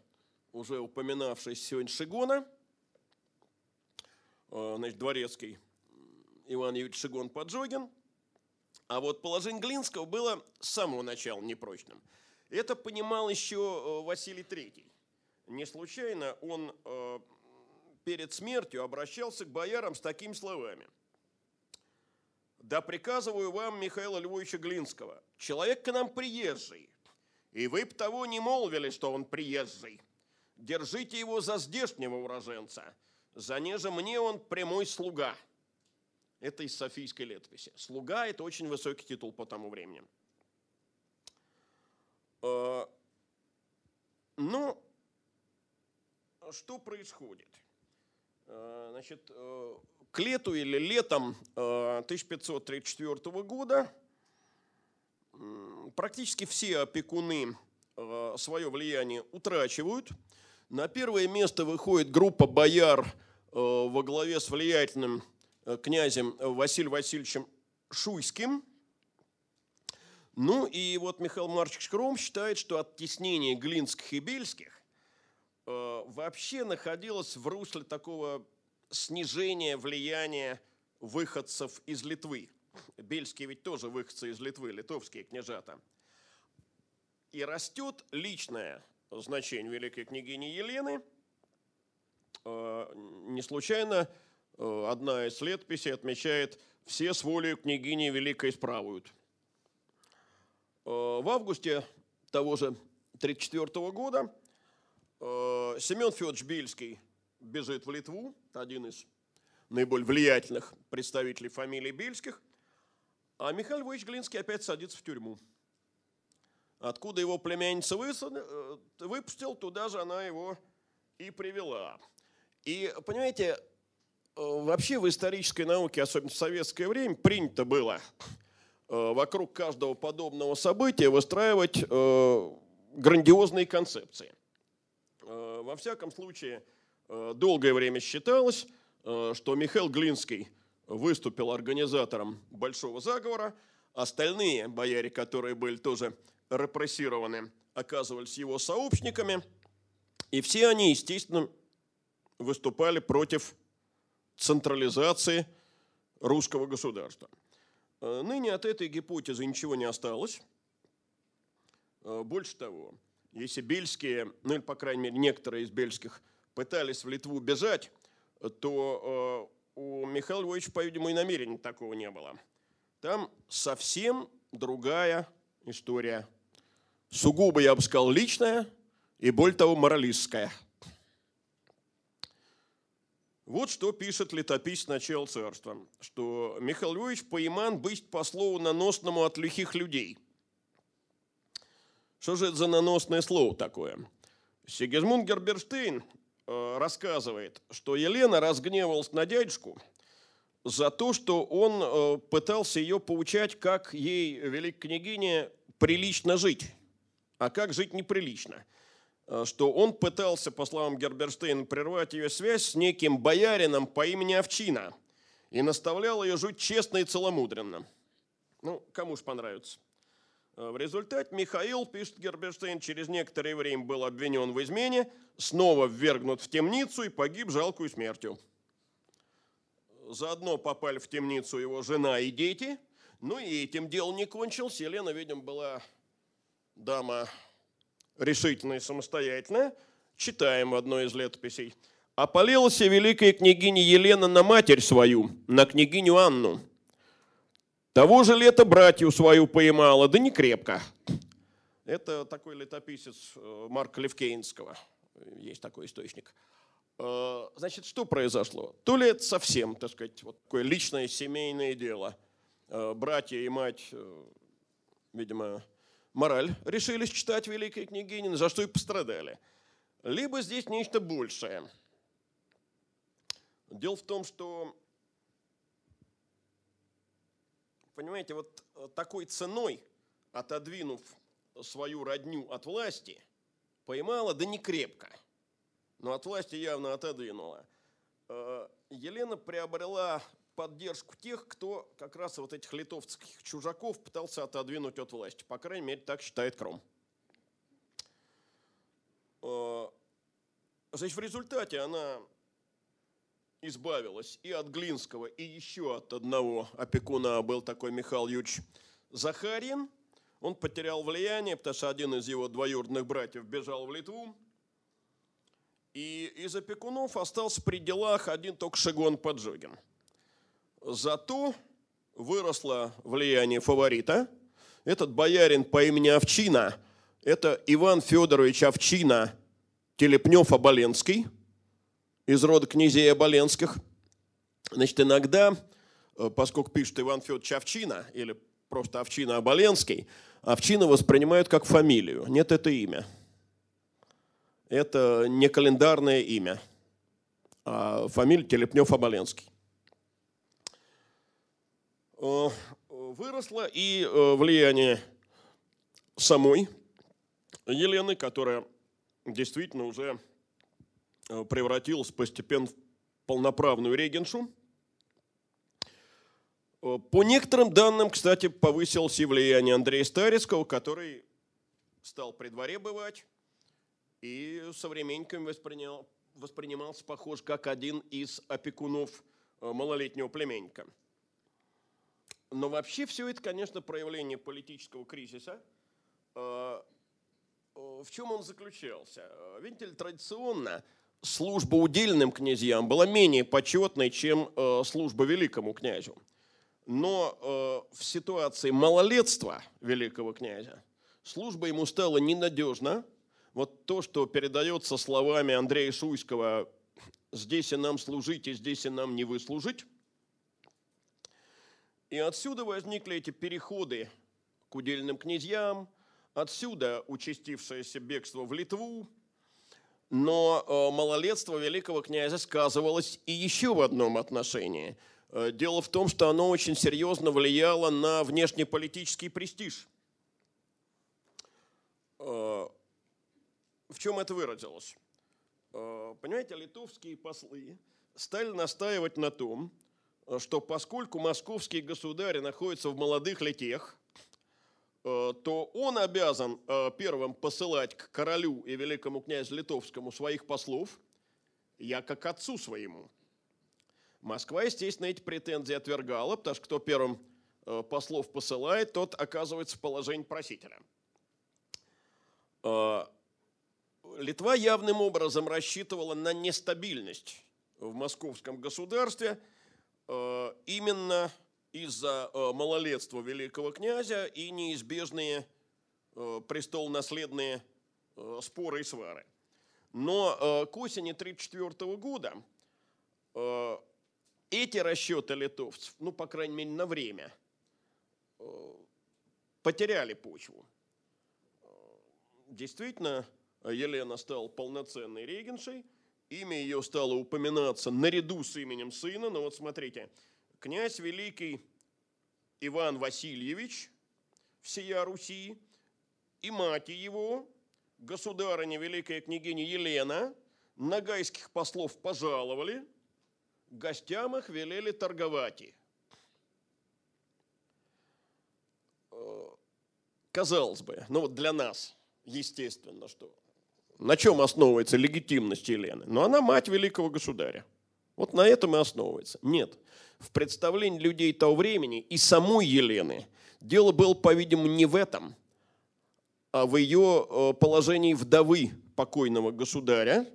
уже упоминавший сегодня Шигона, значит, дворецкий Иван Юрьевич Шигон-Поджогин. А вот положение Глинского было с самого начала непрочным. Это понимал еще э, Василий III. Не случайно он э, перед смертью обращался к боярам с такими словами. «Да приказываю вам, Михаила Львовича Глинского, человек к нам приезжий, и вы б того не молвили, что он приезжий. Держите его за здешнего уроженца, за неже мне он прямой слуга». Это из Софийской летописи. Слуга – это очень высокий титул по тому времени. Э, Но ну, что происходит? Э, значит, э, к лету или летом 1534 года практически все опекуны свое влияние утрачивают. На первое место выходит группа бояр во главе с влиятельным князем Василием Васильевичем Шуйским. Ну и вот Михаил Марчик Кром считает, что оттеснение глинских и бельских э, вообще находилось в русле такого снижения влияния выходцев из Литвы. Бельские ведь тоже выходцы из Литвы, литовские княжата. И растет личное значение великой княгини Елены. Э, не случайно Э, одна из летописей отмечает «все с волею княгини великой справуют». Э, в августе того же 1934 года э, Семен Федорович Бельский бежит в Литву, один из наиболее влиятельных представителей фамилии Бельских, а Михаил Львович Глинский опять садится в тюрьму. Откуда его племянница выпустил, туда же она его и привела. И, понимаете, Э, вообще в исторической науке, особенно в советское время, принято было э, вокруг каждого подобного события выстраивать э, грандиозные концепции. Во всяком случае, долгое время считалось, что Михаил Глинский выступил организатором большого заговора, остальные бояре, которые были тоже репрессированы, оказывались его сообщниками, и все они, естественно, выступали против централизации русского государства. Э, ныне от этой гипотезы ничего не осталось. Э, больше того, если бельские, ну или, по крайней мере, некоторые из бельских пытались в Литву бежать, то э, у Михаила Львовича, по-видимому, и намерения такого не было. Там совсем другая история. Сугубо, я бы сказал, личная и, более того, моралистская – вот что пишет летопись начала царства, что Михаил Львович поиман быть по слову наносному от лихих людей. Что же это за наносное слово такое? Сигизмунд Герберштейн э, рассказывает, что Елена разгневалась на дядюшку за то, что он э, пытался ее поучать, как ей, великой княгине, прилично жить. а как жить неприлично. Э, что он пытался, по словам Герберштейна, прервать ее связь с неким боярином по имени Овчина и наставлял ее жить честно и целомудренно. Ну, кому ж понравится. Э, в результате Михаил, пишет Герберштейн, через некоторое время был обвинен в измене, снова ввергнут в темницу и погиб жалкую смертью. Заодно попали в темницу его жена и дети. Ну и этим дело не кончилось. Елена, видимо, была дама решительная и самостоятельная. Читаем в одной из летописей. «Опалилась великая княгиня Елена на матерь свою, на княгиню Анну. Того же лета братью свою поймала, да не крепко». Это такой летописец э, Марка Левкейнского. Есть такой источник. Э, значит, что произошло? То ли это совсем, так сказать, вот такое личное семейное дело. Э, братья и мать, видимо, мораль решили читать великой княгини, за что и пострадали. Либо здесь нечто большее. Дело в том, что, понимаете, вот такой ценой, отодвинув свою родню от власти, поймала, да не крепко, но от власти явно отодвинула. Э, Елена приобрела поддержку тех, кто как раз вот этих литовских чужаков пытался отодвинуть от власти. По крайней мере, так считает Кром. Э, значит, в результате она избавилась и от Глинского, и еще от одного опекуна был такой Михаил Юрьевич Захарин. Он потерял влияние, потому что один из его двоюродных братьев бежал в Литву. И из опекунов остался при делах один только Шигон Поджогин – Зато выросло влияние фаворита. Этот боярин по имени Овчина, это Иван Федорович Овчина Телепнев-Оболенский, из рода князей Оболенских. Значит, иногда, э, поскольку пишет Иван Федорович Овчина, или просто Овчина Оболенский, Овчина воспринимают как фамилию. Нет, это имя. Это не календарное имя, а фамилия Телепнев-Оболенский. Э, выросло и э, влияние самой Елены, которая действительно уже э, превратилась постепенно в полноправную регеншу. По некоторым данным, кстати, повысилось и влияние Андрея Старицкого, который стал при дворе бывать и современниками воспринимался, похож, как один из опекунов малолетнего племенника – но вообще все это, конечно, проявление политического кризиса. Э, э, в чем он заключался? Видите ли, традиционно служба удельным князьям была менее почетной, чем э, служба великому князю. Но в ситуации малолетства великого князя служба ему стала ненадежна. Вот то, что передается словами Андрея Шуйского «здесь и нам служить, и здесь и нам не выслужить», и отсюда возникли эти переходы к удельным князьям, отсюда участившееся бегство в Литву. Но э, малолетство великого князя сказывалось и еще в одном отношении. Э, дело в том, что оно очень серьезно влияло на внешнеполитический престиж. Э, в чем это выразилось? Понимаете, литовские послы стали настаивать на том, что поскольку московский государь находится в молодых летех, э, то он обязан э, первым посылать к королю и великому князю Литовскому своих послов, я как отцу своему. Москва, естественно, эти претензии отвергала, потому что кто первым послов посылает, тот оказывается в положении просителя. Литва явным образом рассчитывала на нестабильность в московском государстве – Э, именно из-за э, малолетства великого князя и неизбежные э, престол-наследные споры и свары. Но к осени 1934 года эти расчеты литовцев, ну, по крайней мере, на время, потеряли почву. Действительно, Елена стала полноценной регеншей – имя ее стало упоминаться наряду с именем сына. Но вот смотрите, князь великий Иван Васильевич, всея Руси, и мать его, государыня великая княгиня Елена, нагайских послов пожаловали, гостям их велели торговать. Э, казалось бы, ну вот для нас, естественно, что на чем основывается легитимность Елены? Но она мать великого государя. Вот на этом и основывается. Нет. В представлении людей того времени и самой Елены дело было, по-видимому, не в этом, а в ее э, положении вдовы покойного государя.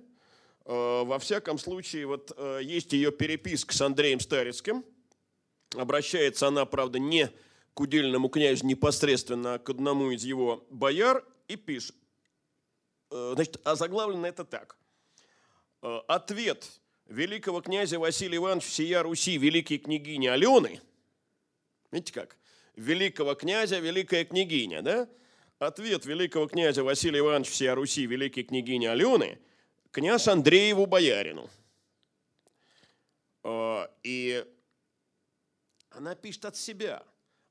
Э, во всяком случае, вот э, есть ее переписка с Андреем Старицким. Обращается она, правда, не к удельному князю непосредственно, а к одному из его бояр и пишет. Значит, а заглавлено это так. Ответ великого князя Василия Ивановича всея Руси, великой княгини Алены, видите как, великого князя, великая княгиня, да? Ответ великого князя Василия Ивановича всея Руси, великой княгини Алены, князь Андрееву Боярину. А, и она пишет от себя.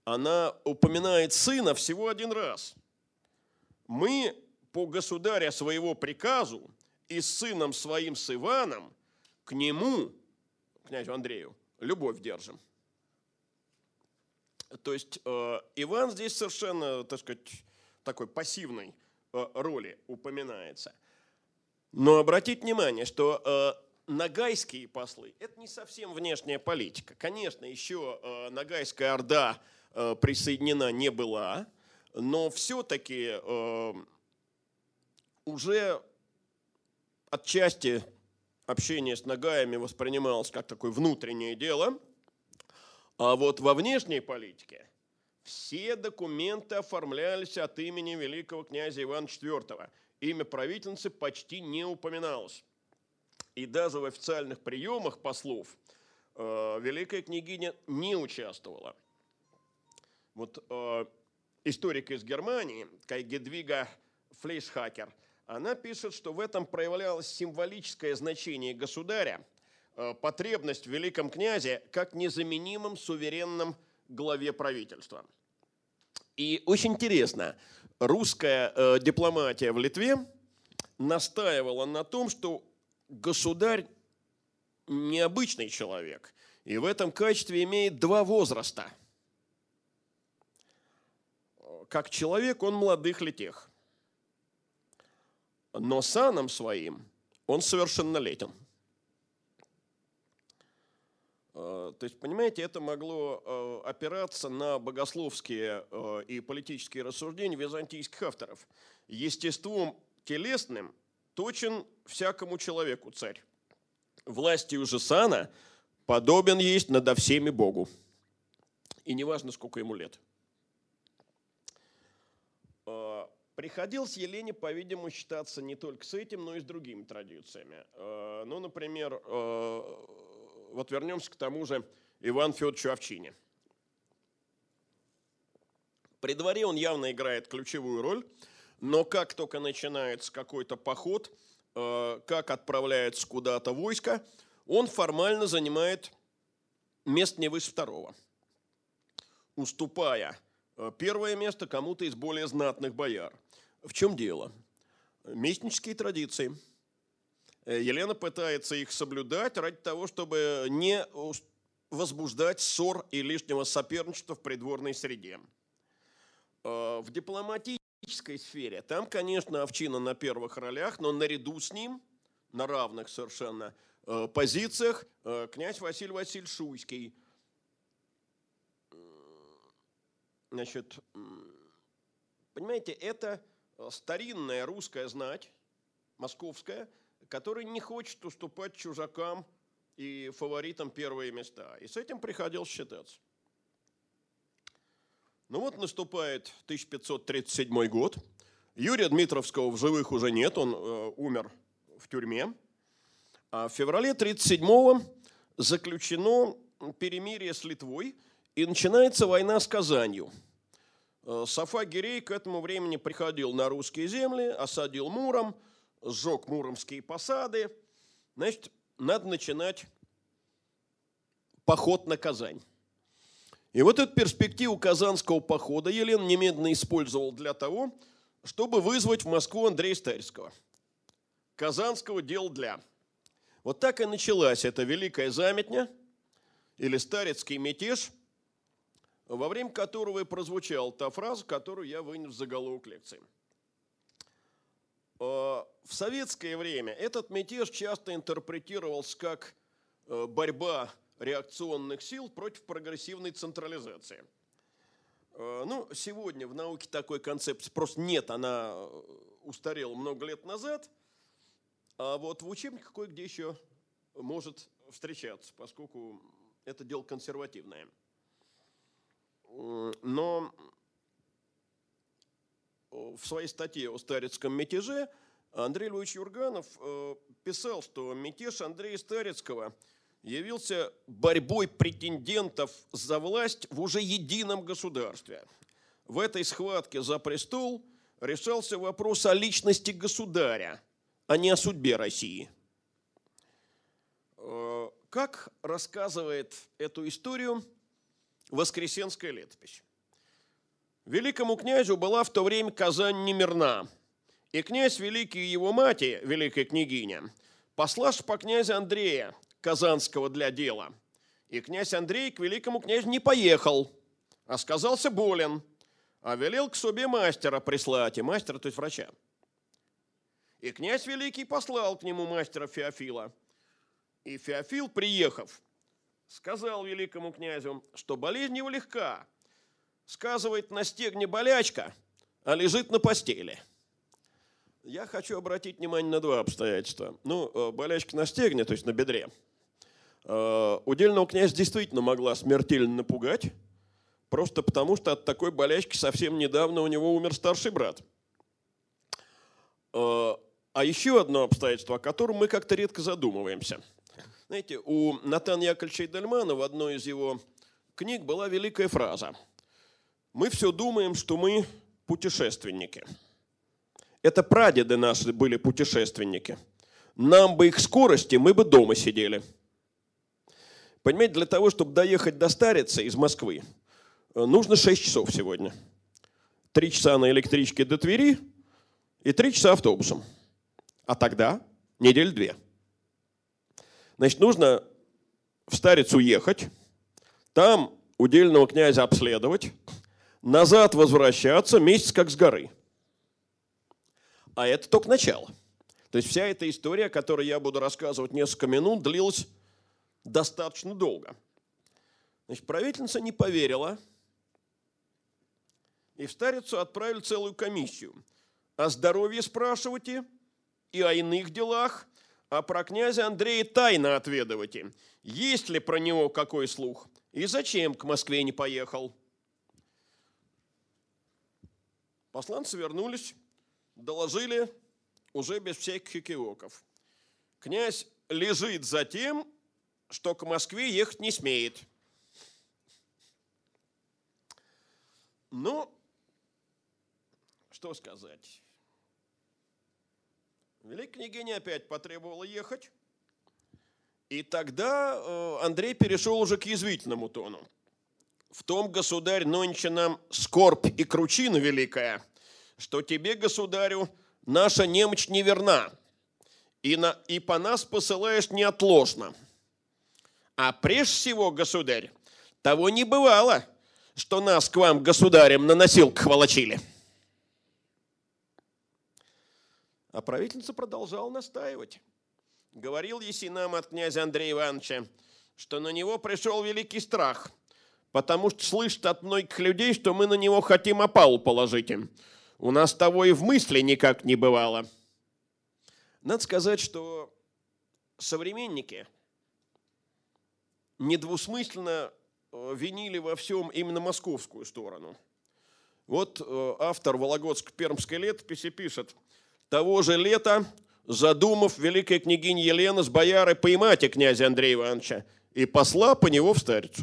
Она упоминает сына всего один раз. Мы по государя своего приказу и с сыном своим с Иваном к нему, князю Андрею, любовь держим. То есть э, Иван здесь совершенно, так сказать, такой пассивной э, роли упоминается. Но обратите внимание, что э, нагайские послы – это не совсем внешняя политика. Конечно, еще э, Нагайская Орда э, присоединена не была, но все-таки э, уже отчасти общение с нагаями воспринималось как такое внутреннее дело, а вот во внешней политике все документы оформлялись от имени великого князя Ивана IV. Имя правительницы почти не упоминалось. И даже в официальных приемах послов э, великая княгиня не участвовала. Вот э, историк из Германии, Гедвига Флейшхакер – она пишет, что в этом проявлялось символическое значение государя, э, потребность в великом князе как незаменимом суверенном главе правительства. И очень интересно, русская э, дипломатия в Литве настаивала на том, что государь необычный человек, и в этом качестве имеет два возраста. Как человек он молодых летех но саном своим он совершеннолетен. Э, то есть, понимаете, это могло э, опираться на богословские э, и политические рассуждения византийских авторов. Естеством телесным точен всякому человеку царь. Властью же сана подобен есть надо всеми Богу. И неважно, сколько ему лет. Приходилось Елене, по-видимому, считаться не только с этим, но и с другими традициями. Э, ну, например, э, вот вернемся к тому же Ивану Федоровичу Овчине. При дворе он явно играет ключевую роль, но как только начинается какой-то поход, э, как отправляется куда-то войско, он формально занимает место не выше второго, уступая первое место кому-то из более знатных бояр – в чем дело? Местнические традиции. Э, Елена пытается их соблюдать ради того, чтобы не возбуждать ссор и лишнего соперничества в придворной среде. Э, в дипломатической сфере там, конечно, овчина на первых ролях, но наряду с ним, на равных совершенно э, позициях, князь Василий Васильевич Шуйский. Значит, понимаете, это старинная русская знать, московская, которая не хочет уступать чужакам и фаворитам первые места. И с этим приходилось считаться. Ну вот наступает 1537 год. Юрия Дмитровского в живых уже нет, он э, умер в тюрьме. А в феврале 1937 заключено перемирие с Литвой, и начинается война с Казанью – Сафа Гирей к этому времени приходил на русские земли, осадил Муром, сжег муромские посады. Значит, надо начинать поход на Казань. И вот эту перспективу казанского похода Елена немедленно использовал для того, чтобы вызвать в Москву Андрея Старицкого, Казанского дел для. Вот так и началась эта великая заметня или старецкий мятеж, во время которого и прозвучала та фраза, которую я вынес в заголовок лекции. Э, в советское время этот мятеж часто интерпретировался как э, борьба реакционных сил против прогрессивной централизации. Э, ну, сегодня в науке такой концепции просто нет, она устарела много лет назад, а вот в учебниках кое-где еще может встречаться, поскольку это дело консервативное. Но в своей статье о старецком мятеже Андрей Львович Юрганов э, писал, что мятеж Андрея Старецкого явился борьбой претендентов за власть в уже едином государстве. В этой схватке за престол решался вопрос о личности государя, а не о судьбе России. Э, как рассказывает эту историю Воскресенская летопись? Великому князю была в то время Казань немирна, и князь Великий его мати, великая княгиня, послашь по князя Андрея, Казанского для дела. И князь Андрей к великому князю не поехал, а сказался болен, а велел к себе мастера прислать, и мастера, то есть врача. И князь Великий послал к нему мастера Феофила. И Феофил, приехав, сказал великому князю, что болезнь его легка – сказывает на стегне болячка, а лежит на постели. Я хочу обратить внимание на два обстоятельства. Ну, э, болячка на стегне, то есть на бедре. Э, удельного князя действительно могла смертельно напугать, просто потому что от такой болячки совсем недавно у него умер старший брат. Э, а еще одно обстоятельство, о котором мы как-то редко задумываемся. Знаете, у Натана Яковлевича Эдельмана в одной из его книг была великая фраза – мы все думаем, что мы путешественники. Это прадеды наши были путешественники. Нам бы их скорости, мы бы дома сидели. Понимаете, для того, чтобы доехать до Старицы из Москвы, э, нужно 6 часов сегодня. Три часа на электричке до Твери и три часа автобусом. А тогда недель две. Значит, нужно в Старицу ехать, там удельного князя обследовать, назад возвращаться месяц как с горы. А это только начало. То есть вся эта история, о которой я буду рассказывать несколько минут, длилась достаточно долго. Значит, правительница не поверила, и в Старицу отправили целую комиссию. О здоровье спрашивайте и о иных делах, а про князя Андрея тайно отведывайте. Есть ли про него какой слух? И зачем к Москве не поехал? Посланцы вернулись, доложили уже без всяких экивоков. Князь лежит за тем, что к Москве ехать не смеет. Ну, что сказать. Великая княгиня опять потребовала ехать. И тогда э, Андрей перешел уже к язвительному тону. В том, государь, нонче нам скорбь и кручина великая, что тебе, государю, наша немощь неверна, и, на, и по нас посылаешь неотложно. А прежде всего, государь, того не бывало, что нас к вам, государям, на носилках волочили. А правительница продолжала настаивать. Говорил Есинам от князя Андрея Ивановича, что на него пришел великий страх, потому что слышит от многих людей, что мы на него хотим опалу положить. У нас того и в мысли никак не бывало. Надо сказать, что современники недвусмысленно э, винили во всем именно московскую сторону. Вот э, автор Вологодско-Пермской летописи пишет, того же лета, задумав великая княгиня Елена с боярой поймать и князя Андрея Ивановича и посла по него в старицу.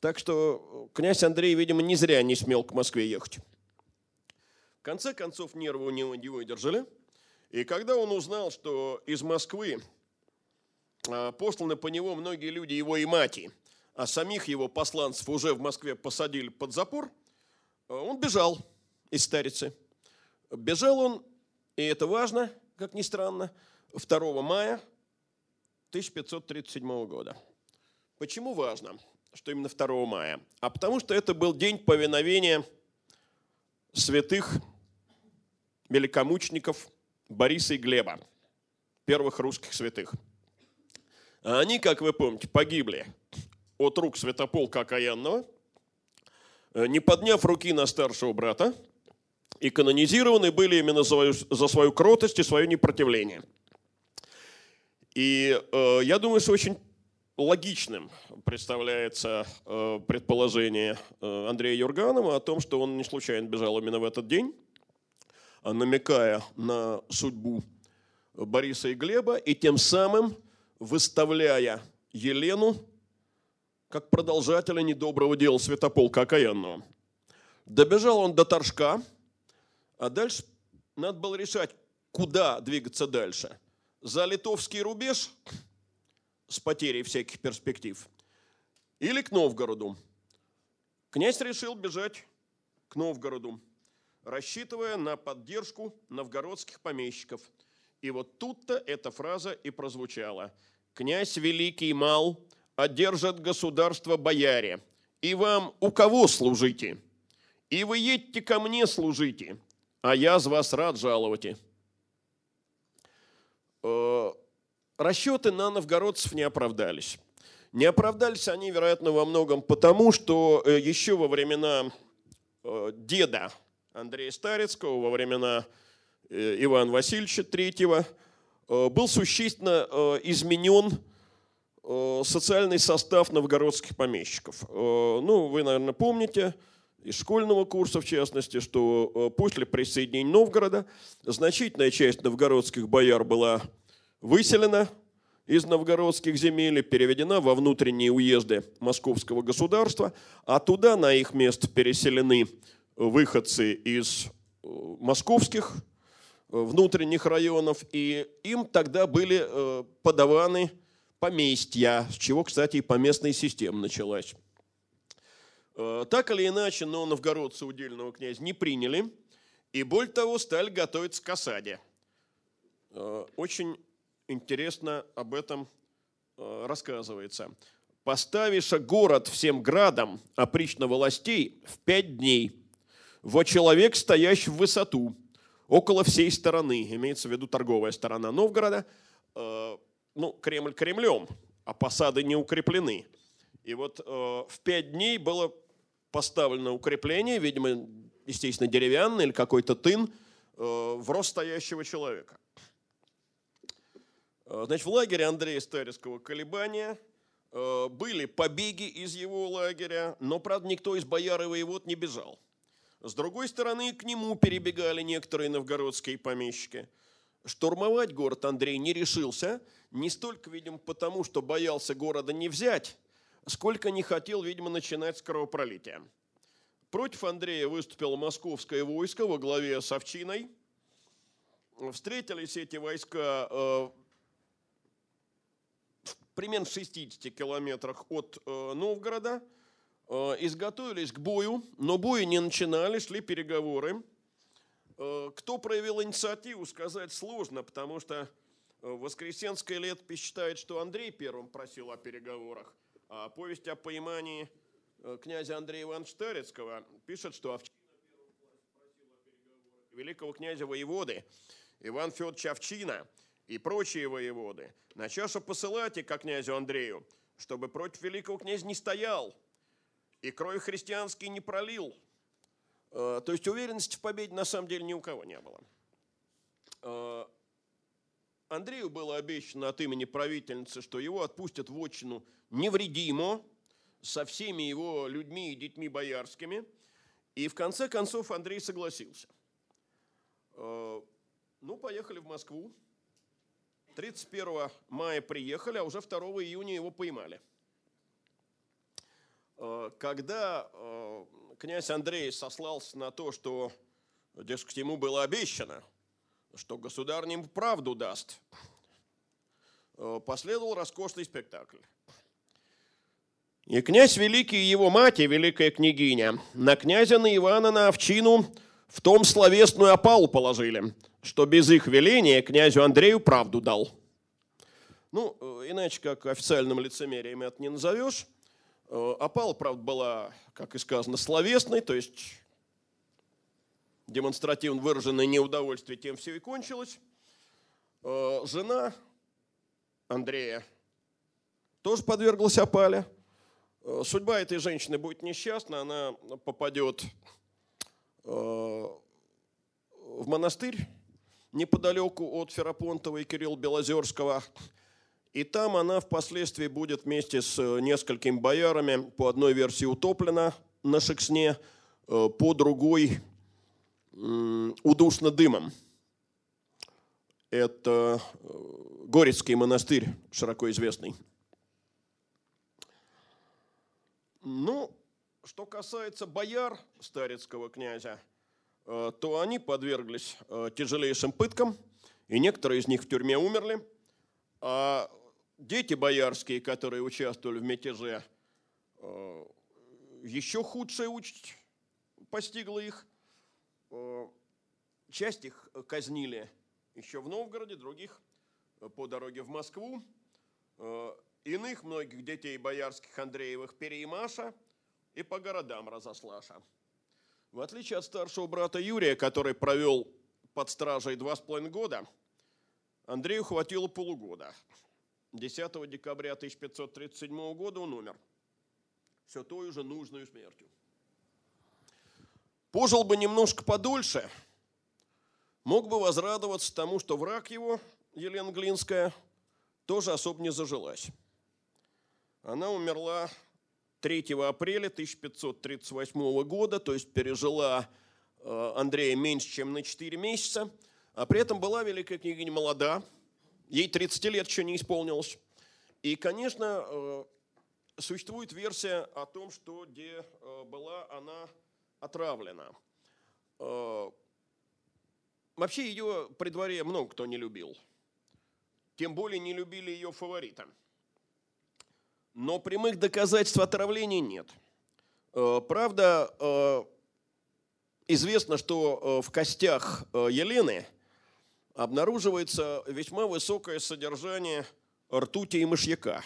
Так что князь Андрей, видимо, не зря не смел к Москве ехать конце концов нервы у него не выдержали. И когда он узнал, что из Москвы а, посланы по него многие люди его и мати, а самих его посланцев уже в Москве посадили под запор, а, он бежал из Старицы. Бежал он, и это важно, как ни странно, 2 мая 1537 года. Почему важно, что именно 2 мая? А потому что это был день повиновения святых великомучеников Бориса и Глеба, первых русских святых. А они, как вы помните, погибли от рук святополка Окаянного, не подняв руки на старшего брата, и канонизированы были именно за свою, за свою кротость и свое непротивление. И э, я думаю, что очень логичным представляется э, предположение э, Андрея Юрганова о том, что он не случайно бежал именно в этот день, а намекая на судьбу Бориса и Глеба, и тем самым выставляя Елену как продолжателя недоброго дела святополка окаянного. Добежал он до Торжка, а дальше надо было решать, куда двигаться дальше. За литовский рубеж с потерей всяких перспектив или к Новгороду. Князь решил бежать к Новгороду, рассчитывая на поддержку новгородских помещиков. И вот тут-то эта фраза и прозвучала. «Князь великий мал, одержат государство бояре, и вам у кого служите? И вы едьте ко мне служите, а я с вас рад жаловать. Э, расчеты на новгородцев не оправдались. Не оправдались они, вероятно, во многом потому, что э, еще во времена э, деда Андрея Старецкого, во времена Ивана Васильевича III, был существенно изменен социальный состав новгородских помещиков. Ну, вы, наверное, помните, из школьного курса, в частности, что э, после присоединения Новгорода значительная часть новгородских бояр была выселена из новгородских земель и переведена во внутренние уезды московского государства, а туда на их место переселены выходцы из э, московских э, внутренних районов, и им тогда были подаваны поместья, с чего, кстати, и поместная система началась. Э, так или иначе, но новгородцы удельного князя не приняли, и более того, стали готовиться к осаде. Э, очень интересно об этом э, рассказывается. «Поставиша город всем градом опрично властей в пять дней, во человек, стоящий в высоту, около всей стороны, имеется в виду торговая сторона Новгорода, ну, Кремль Кремлем, а посады не укреплены. И вот в пять дней было поставлено укрепление, видимо, естественно, деревянное или какой-то тын, э, в рост стоящего человека. Э, значит, в лагере Андрея Старицкого колебания э, были побеги из его лагеря, но, правда, никто из бояр и воевод не бежал. С другой стороны, к нему перебегали некоторые новгородские помещики. Штурмовать город Андрей не решился, не столько, видимо, потому, что боялся города не взять, сколько не хотел, видимо, начинать с кровопролития. Против Андрея выступило московское войско во главе с Овчиной. Встретились эти войска э, примерно в 60 километрах от э, Новгорода. Э, изготовились к бою, но бои не начинали, шли переговоры. Э, кто проявил инициативу, сказать сложно, потому что э, Воскресенская летопись считает, что Андрей первым просил о переговорах – повесть о поимании э, князя Андрея Ивановича Старецкого пишет, что Овчина великого князя воеводы Иван Федорович Овчина и прочие воеводы на чашу посылайте ко князю Андрею, чтобы против великого князя не стоял и кровь христианский не пролил. Э, то есть уверенности в победе на самом деле ни у кого не было. Андрею было обещано от имени правительницы, что его отпустят в отчину невредимо, со всеми его людьми и детьми боярскими. И в конце концов Андрей согласился. Э, ну, поехали в Москву. 31 мая приехали, а уже 2 июня его поймали. Э, когда э, князь Андрей сослался на то, что, дескать, ему было обещано – что государь им правду даст. Э, последовал роскошный спектакль. И князь Великий и его мать, великая княгиня, на князя на Ивана на овчину В том словесную опалу положили, что без их веления князю Андрею правду дал. Ну, э, иначе как официальным лицемерием это не назовешь. Э, опала, правда, была, как и сказано, словесной, то есть демонстративно выраженное неудовольствие, тем все и кончилось. Э, жена Андрея тоже подверглась опале. Судьба этой женщины будет несчастна, она попадет в монастырь неподалеку от Ферапонтова и Кирилла Белозерского. И там она впоследствии будет вместе с э, несколькими боярами по одной версии утоплена на Шексне, э, по другой удушна дымом. Это э, Горецкий монастырь, широко известный. Ну, что касается бояр старецкого князя, то они подверглись тяжелейшим пыткам, и некоторые из них в тюрьме умерли. А дети боярские, которые участвовали в мятеже, э, еще худшая участь постигла их. Э, часть их казнили еще в Новгороде, других по дороге в Москву. Э, иных многих детей боярских Андреевых переимаша и по городам разослаша. В отличие от старшего брата Юрия, который провел под стражей два с половиной года, Андрею хватило полугода – 10 декабря 1537 года он умер. Все той уже нужную смертью. Пожил бы немножко подольше, мог бы возрадоваться тому, что враг его, Елена Глинская, тоже особо не зажилась. Она умерла 3 апреля 1538 года, то есть пережила э, Андрея меньше, чем на 4 месяца, а при этом была великая княгиня молода – Ей 30 лет еще не исполнилось. И, конечно, э, существует версия о том, что где э, была она отравлена. Э, вообще ее при дворе много кто не любил. Тем более не любили ее фаворита. Но прямых доказательств отравления нет. Правда, известно, что в костях Елены – обнаруживается весьма высокое содержание ртути и мышьяка,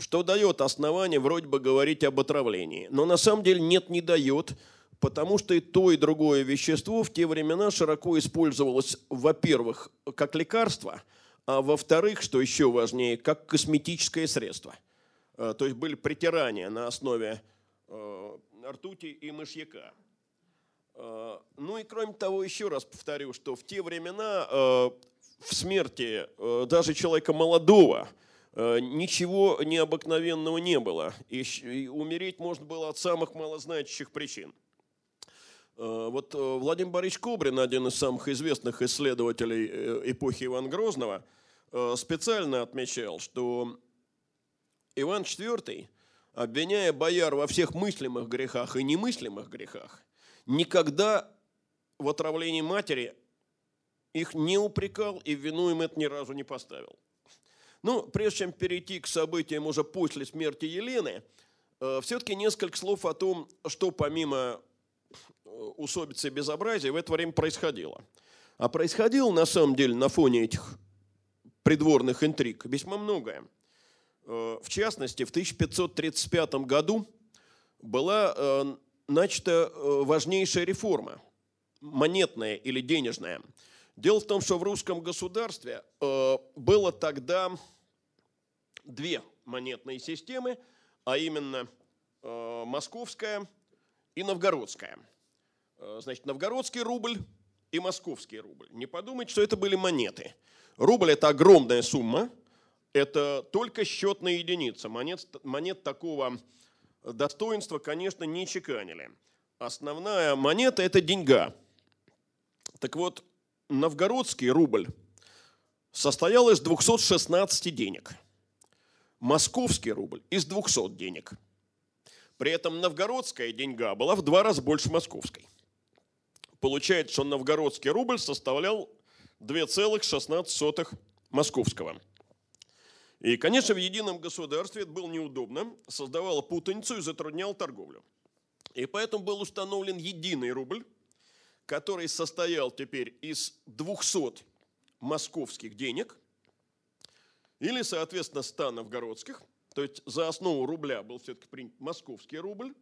что дает основание вроде бы говорить об отравлении. Но на самом деле нет, не дает, потому что и то, и другое вещество в те времена широко использовалось, во-первых, как лекарство, а во-вторых, что еще важнее, как косметическое средство. Э, то есть были притирания на основе э, ртути и мышьяка. Э, ну и кроме того, еще раз повторю, что в те времена в смерти даже человека молодого ничего необыкновенного не было. И умереть можно было от самых малозначащих причин. Вот Владимир Борисович Кобрин, один из самых известных исследователей эпохи Ивана Грозного, специально отмечал, что Иван IV, обвиняя бояр во всех мыслимых грехах и немыслимых грехах, никогда в отравлении матери их не упрекал и вину им это ни разу не поставил. Ну, прежде чем перейти к событиям уже после смерти Елены, э, все-таки несколько слов о том, что помимо э, усобицы и безобразия в это время происходило. А происходило на самом деле на фоне этих придворных интриг весьма многое. Э, в частности, в 1535 году была начата важнейшая реформа, монетная или денежная. Дело в том, что в русском государстве э, было тогда две монетные системы, а именно э, московская и новгородская. Значит, новгородский рубль и московский рубль. Не подумайте, что это были монеты. Рубль – это огромная сумма, это только счетная единица. Монет, монет такого достоинства, конечно, не чеканили. Основная монета – это деньга. Так вот, новгородский рубль состоял из 216 денег. Московский рубль – из 200 денег. При этом новгородская деньга была в два раза больше московской. Получается, что новгородский рубль составлял 2,16 московского. И, конечно, в едином государстве это было неудобно, создавало путаницу и затрудняло торговлю. И поэтому был установлен единый рубль, который состоял теперь из 200 московских денег или, соответственно, 100 новгородских. То есть за основу рубля был все-таки принят московский рубль,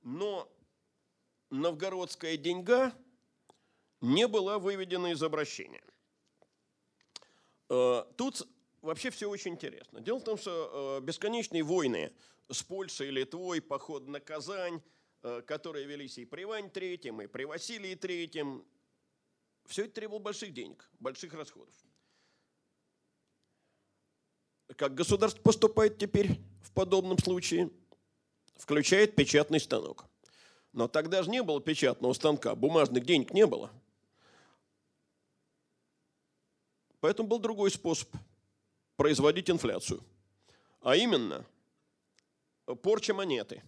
но новгородская деньга не была выведена из обращения. Э, тут вообще все очень интересно. Дело в том, что э, бесконечные войны с Польшей, Литвой, поход на Казань, которые велись и при Иване Третьем, и при Василии Третьем, все это требовало больших денег, больших расходов. Как государство поступает теперь в подобном случае? Включает печатный станок. Но тогда же не было печатного станка, бумажных денег не было. Поэтому был другой способ производить инфляцию. А именно, порча монеты.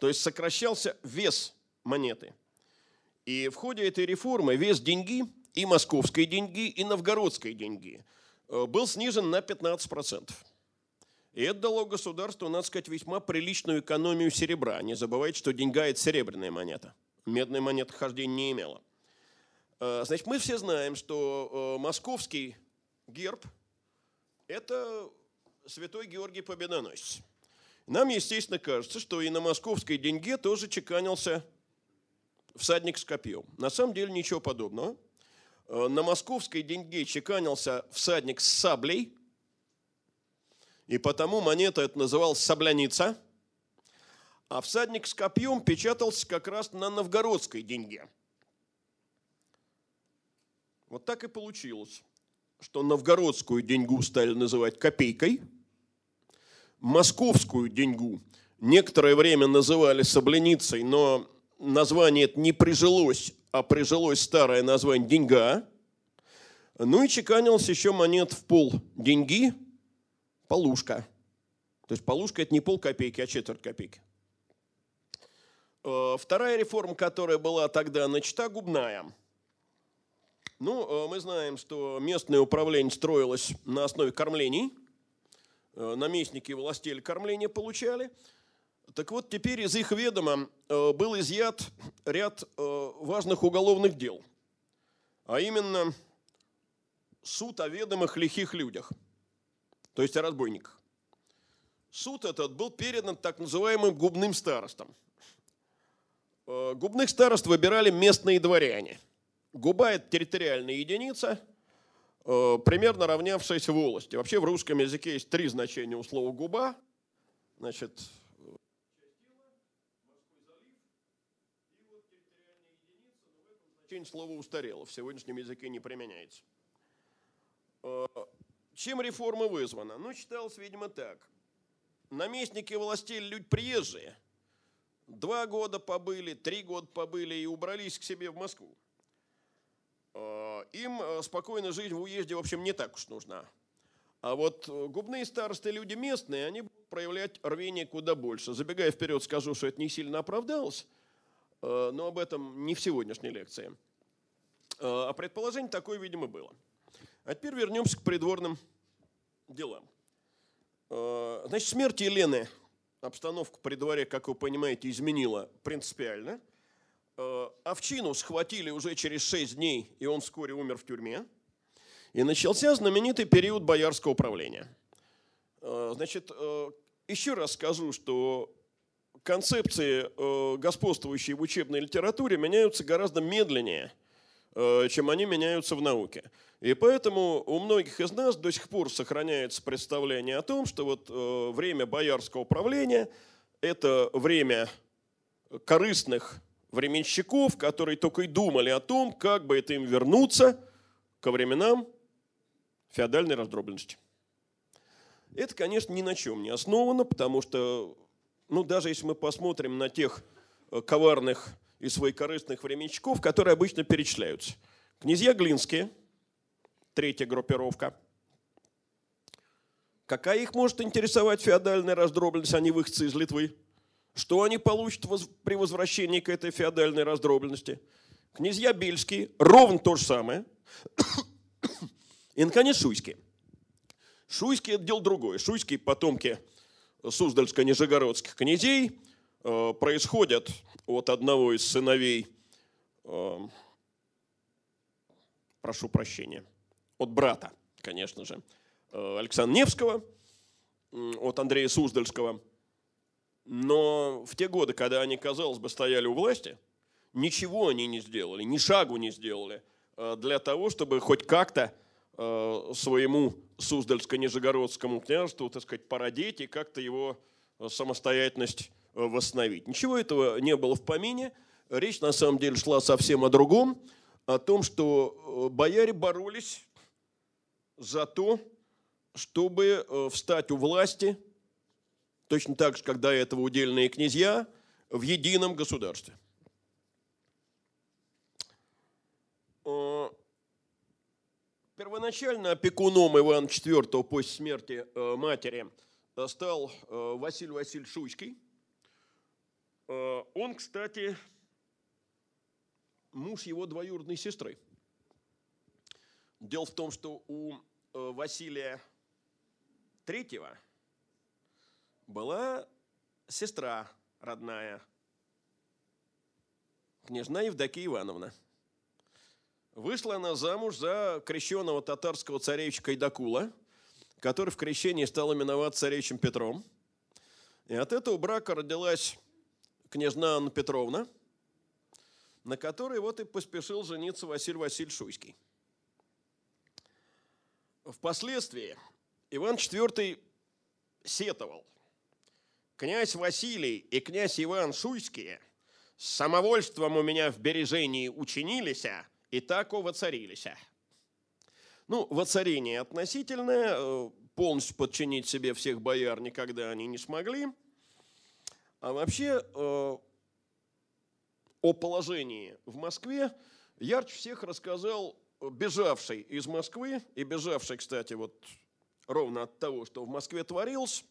То есть сокращался вес монеты. И в ходе этой реформы вес деньги, и московской деньги, и новгородской деньги, э, был снижен на 15%. И это дало государству, надо сказать, весьма приличную экономию серебра. Не забывайте, что деньга – это серебряная монета. Медная монета хождения не имела. Э, значит, мы все знаем, что э, московский герб – это святой Георгий Победоносец. Нам, естественно, кажется, что и на московской деньге тоже чеканился всадник с копьем. На самом деле ничего подобного. Э, на московской деньге чеканился всадник с саблей – и потому монета это называлась сабляница, а всадник с копьем печатался как раз на новгородской деньге. Вот так и получилось, что новгородскую деньгу стали называть копейкой, московскую деньгу некоторое время называли сабляницей, но название это не прижилось, а прижилось старое название деньга. Ну и чеканилась еще монет в пол деньги – полушка. То есть полушка – это не полкопейки, а четверть копейки. Э, вторая реформа, которая была тогда начата, губная. Ну, э, мы знаем, что местное управление строилось на основе кормлений. Э, наместники властели кормления получали. Так вот, теперь из их ведома был изъят ряд важных уголовных дел. А именно суд о ведомых лихих людях – то есть о разбойниках. Суд этот был передан так называемым губным старостам. Э, губных старост выбирали местные дворяне. Губа – это территориальная единица, э, примерно равнявшаяся волости. Вообще в русском языке есть три значения у слова «губа». Значит, слово устарело, в сегодняшнем языке не применяется. Э, чем реформа вызвана? Ну, читалось, видимо, так. Наместники властей люди приезжие. Два года побыли, три года побыли и убрались к себе в Москву. А, им э, спокойно жить в уезде, в общем, не так уж нужна. А вот э, губные старосты, люди местные, они будут проявлять рвение куда больше. Забегая вперед, скажу, что это не сильно оправдалось, э, но об этом не в сегодняшней лекции. А предположение такое, видимо, было – а теперь вернемся к придворным делам. Э, значит, смерть Елены обстановку при дворе, как вы понимаете, изменила принципиально. Э, Овчину схватили уже через 6 дней, и он вскоре умер в тюрьме. И начался знаменитый период боярского правления. Э, значит, еще раз скажу, что концепции, господствующие в учебной литературе, меняются гораздо медленнее, чем они меняются в науке. И поэтому у многих из нас до сих пор сохраняется представление о том, что вот э, время боярского правления – это время корыстных временщиков, которые только и думали о том, как бы это им вернуться ко временам феодальной раздробленности. Это, конечно, ни на чем не основано, потому что, ну, даже если мы посмотрим на тех э, коварных и своекорыстных временщиков, которые обычно перечисляются. Князья Глинские – третья группировка. Какая их может интересовать феодальная раздробленность, а не выходцы из Литвы? Что они получат при возвращении к этой феодальной раздробленности? Князья Бельские, ровно то же самое. И, наконец, Шуйские. Шуйские – это дело другое. Шуйские потомки Суздальско-Нижегородских князей э, происходят от одного из сыновей э, прошу прощения, от брата, конечно же, э, Александра Невского, от Андрея Суздальского. Но в те годы, когда они, казалось бы, стояли у власти, ничего они не сделали, ни шагу не сделали э, для того, чтобы хоть как-то э, своему Суздальско-Нижегородскому княжеству, так сказать, породить и как-то его самостоятельность восстановить. Ничего этого не было в помине. Речь на самом деле шла совсем о другом, о том, что бояре боролись за то, чтобы э, встать у власти, точно так же, как до этого удельные князья, в едином государстве. Э, первоначально опекуном Ивана IV после смерти э, матери стал Василий Васильевич Шуйский. Он, кстати, муж его двоюродной сестры. Дело в том, что у Василия третьего была сестра родная, княжна Евдокия Ивановна. Вышла она замуж за крещенного татарского царевича Кайдакула, который в крещении стал именоваться царевичем Петром. И от этого брака родилась княжна Анна Петровна, на которой вот и поспешил жениться Василий Васильевич Шуйский. Впоследствии Иван IV сетовал. Князь Василий и князь Иван Шуйские с самовольством у меня в бережении учинились, и так воцарились. Ну, воцарение относительное, э, полностью подчинить себе всех бояр никогда они не смогли. А вообще э, о положении в Москве ярче всех рассказал бежавший из Москвы и бежавший, кстати, вот ровно от того, что в Москве творилось,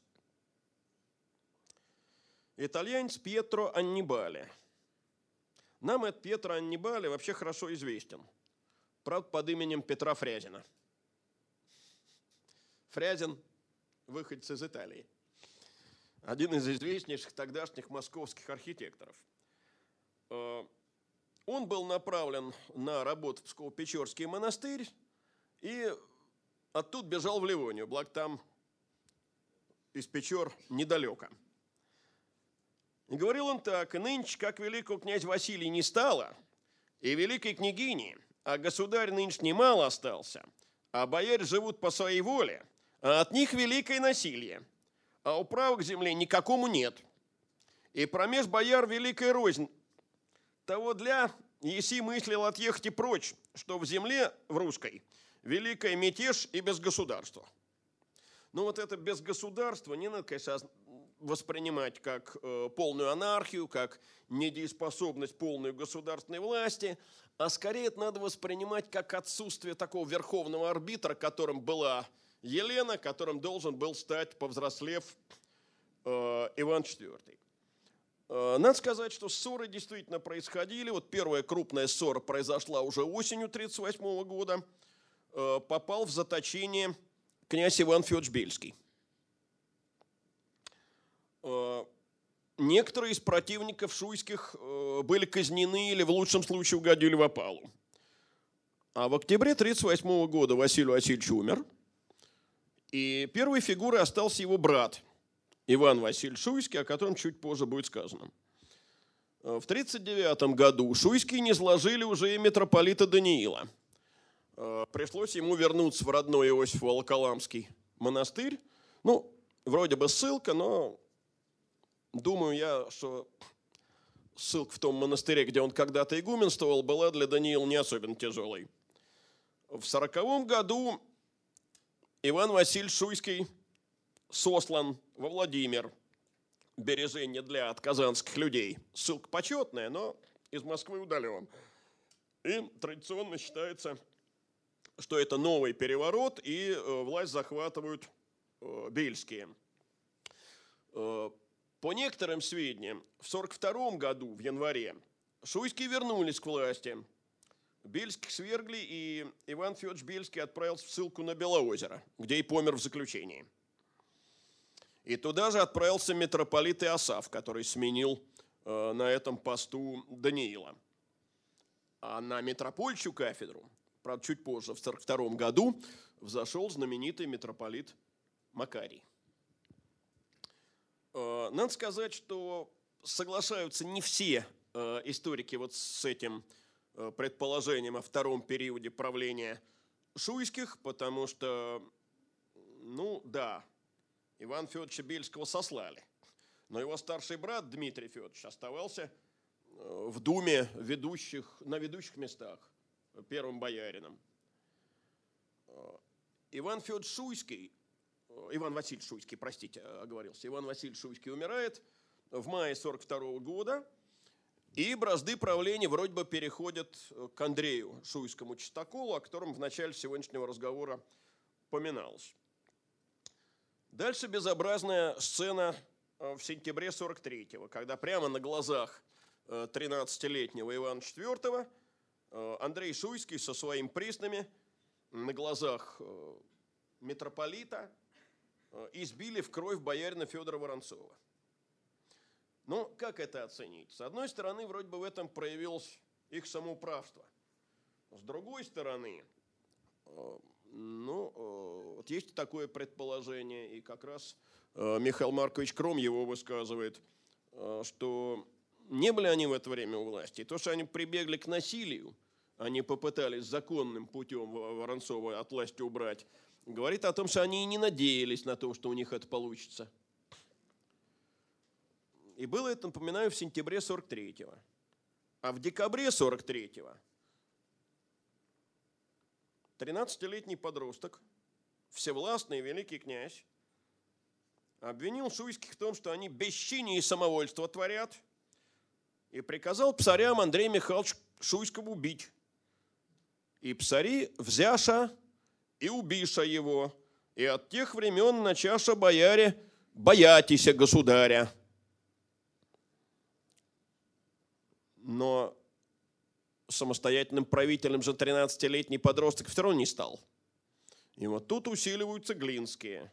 итальянец Пьетро Аннибали. Нам этот Пьетро Аннибали вообще хорошо известен. Правда, под именем Петра Фрязина. Фрязин – выходец из Италии. Один из известнейших тогдашних московских архитекторов. Э, он был направлен на работу в Псково-Печорский монастырь и оттуда бежал в Ливонию, благо там из Печор недалеко. Говорил он так, нынче, как великого князь Василий не стало, и великой княгини, а государь нынче немало остался, а бояре живут по своей воле, а от них великое насилие, а управы к земле никакому нет. И промеж бояр великая рознь, того для Еси мыслил отъехать и прочь, что в земле в русской – великая мятеж и без государства. Ну вот это без государства не надо, конечно, воспринимать как э, полную анархию, как недееспособность полной государственной власти, а скорее это надо воспринимать как отсутствие такого верховного арбитра, которым была Елена, которым должен был стать, повзрослев, э, Иван IV. Э, надо сказать, что ссоры действительно происходили. Вот первая крупная ссора произошла уже осенью 1938 года – Э, попал в заточение князь Иван Федорович Бельский. Э, некоторые из противников шуйских э, были казнены или в лучшем случае угодили в опалу. А в октябре 1938 года Василий Васильевич умер, и первой фигурой остался его брат Иван Васильевич Шуйский, о котором чуть позже будет сказано. В 1939 году Шуйские не сложили уже и митрополита Даниила – Э, пришлось ему вернуться в родной Иосиф Волоколамский монастырь. Ну, вроде бы ссылка, но думаю я, что ссылка в том монастыре, где он когда-то игуменствовал, была для Даниила не особенно тяжелой. В сороковом году Иван Васильевич Шуйский сослан во Владимир, бережение для казанских людей. Ссылка почетная, но из Москвы удален. И традиционно считается что это новый переворот, и э, власть захватывают э, бельские. Э, по некоторым сведениям, в 1942 году, в январе, шуйские вернулись к власти. Бельских свергли, и Иван Федорович Бельский отправился в ссылку на Белоозеро, где и помер в заключении. И туда же отправился митрополит Иосаф, который сменил на этом посту Даниила. А на митропольчью кафедру, правда, чуть позже, в 1942 году, взошел знаменитый митрополит Макарий. Э, надо сказать, что соглашаются не все э, историки вот с этим э, предположением о втором периоде правления Шуйских, потому что, ну да, Иван Федоровича Бельского сослали, но его старший брат Дмитрий Федорович оставался в Думе ведущих, на ведущих местах, первым боярином. Иван Федорович Шуйский Иван Васильевич Шуйский, простите, оговорился. Иван Васильевич Шуйский умирает в мае 42 года, и бразды правления вроде бы переходят к Андрею Шуйскому Чистоколу, о котором в начале сегодняшнего разговора поминалось. Дальше безобразная сцена э, в сентябре 43-го, когда прямо на глазах 13-летнего э, Ивана IV э, Андрей Шуйский со своими приснами на глазах митрополита Э, избили в кровь боярина Федора Воронцова. Ну, как это оценить? С одной стороны, вроде бы в этом проявилось их самоуправство. С другой стороны, э, ну, э, вот есть такое предположение, и как раз Михаил Маркович Кром его высказывает, что не были они в это время у власти. То, что они прибегли к насилию, они попытались законным путем Воронцова от власти убрать, говорит о том, что они и не надеялись на то, что у них это получится. И было это, напоминаю, в сентябре 43-го. А в декабре 43-го 13-летний подросток, всевластный великий князь, обвинил шуйских в том, что они бесчиние и самовольство творят, и приказал псарям Андрея Михайловича Шуйского убить. И псари, взяша, и убиша его, и от тех времен начаша бояре боятися государя. Но самостоятельным правителем же 13-летний подросток все равно не стал. И вот тут усиливаются глинские.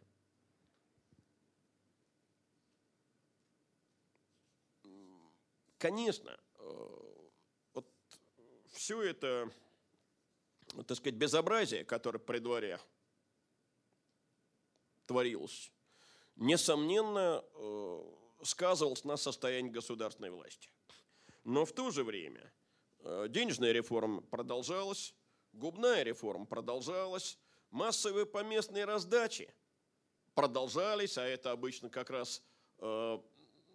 Конечно, э, вот все это так сказать, безобразие, которое при дворе творилось, несомненно, э, сказывалось на состоянии государственной власти. Но в то же время э, денежная реформа продолжалась, губная реформа продолжалась, массовые поместные раздачи продолжались, а это обычно как раз э,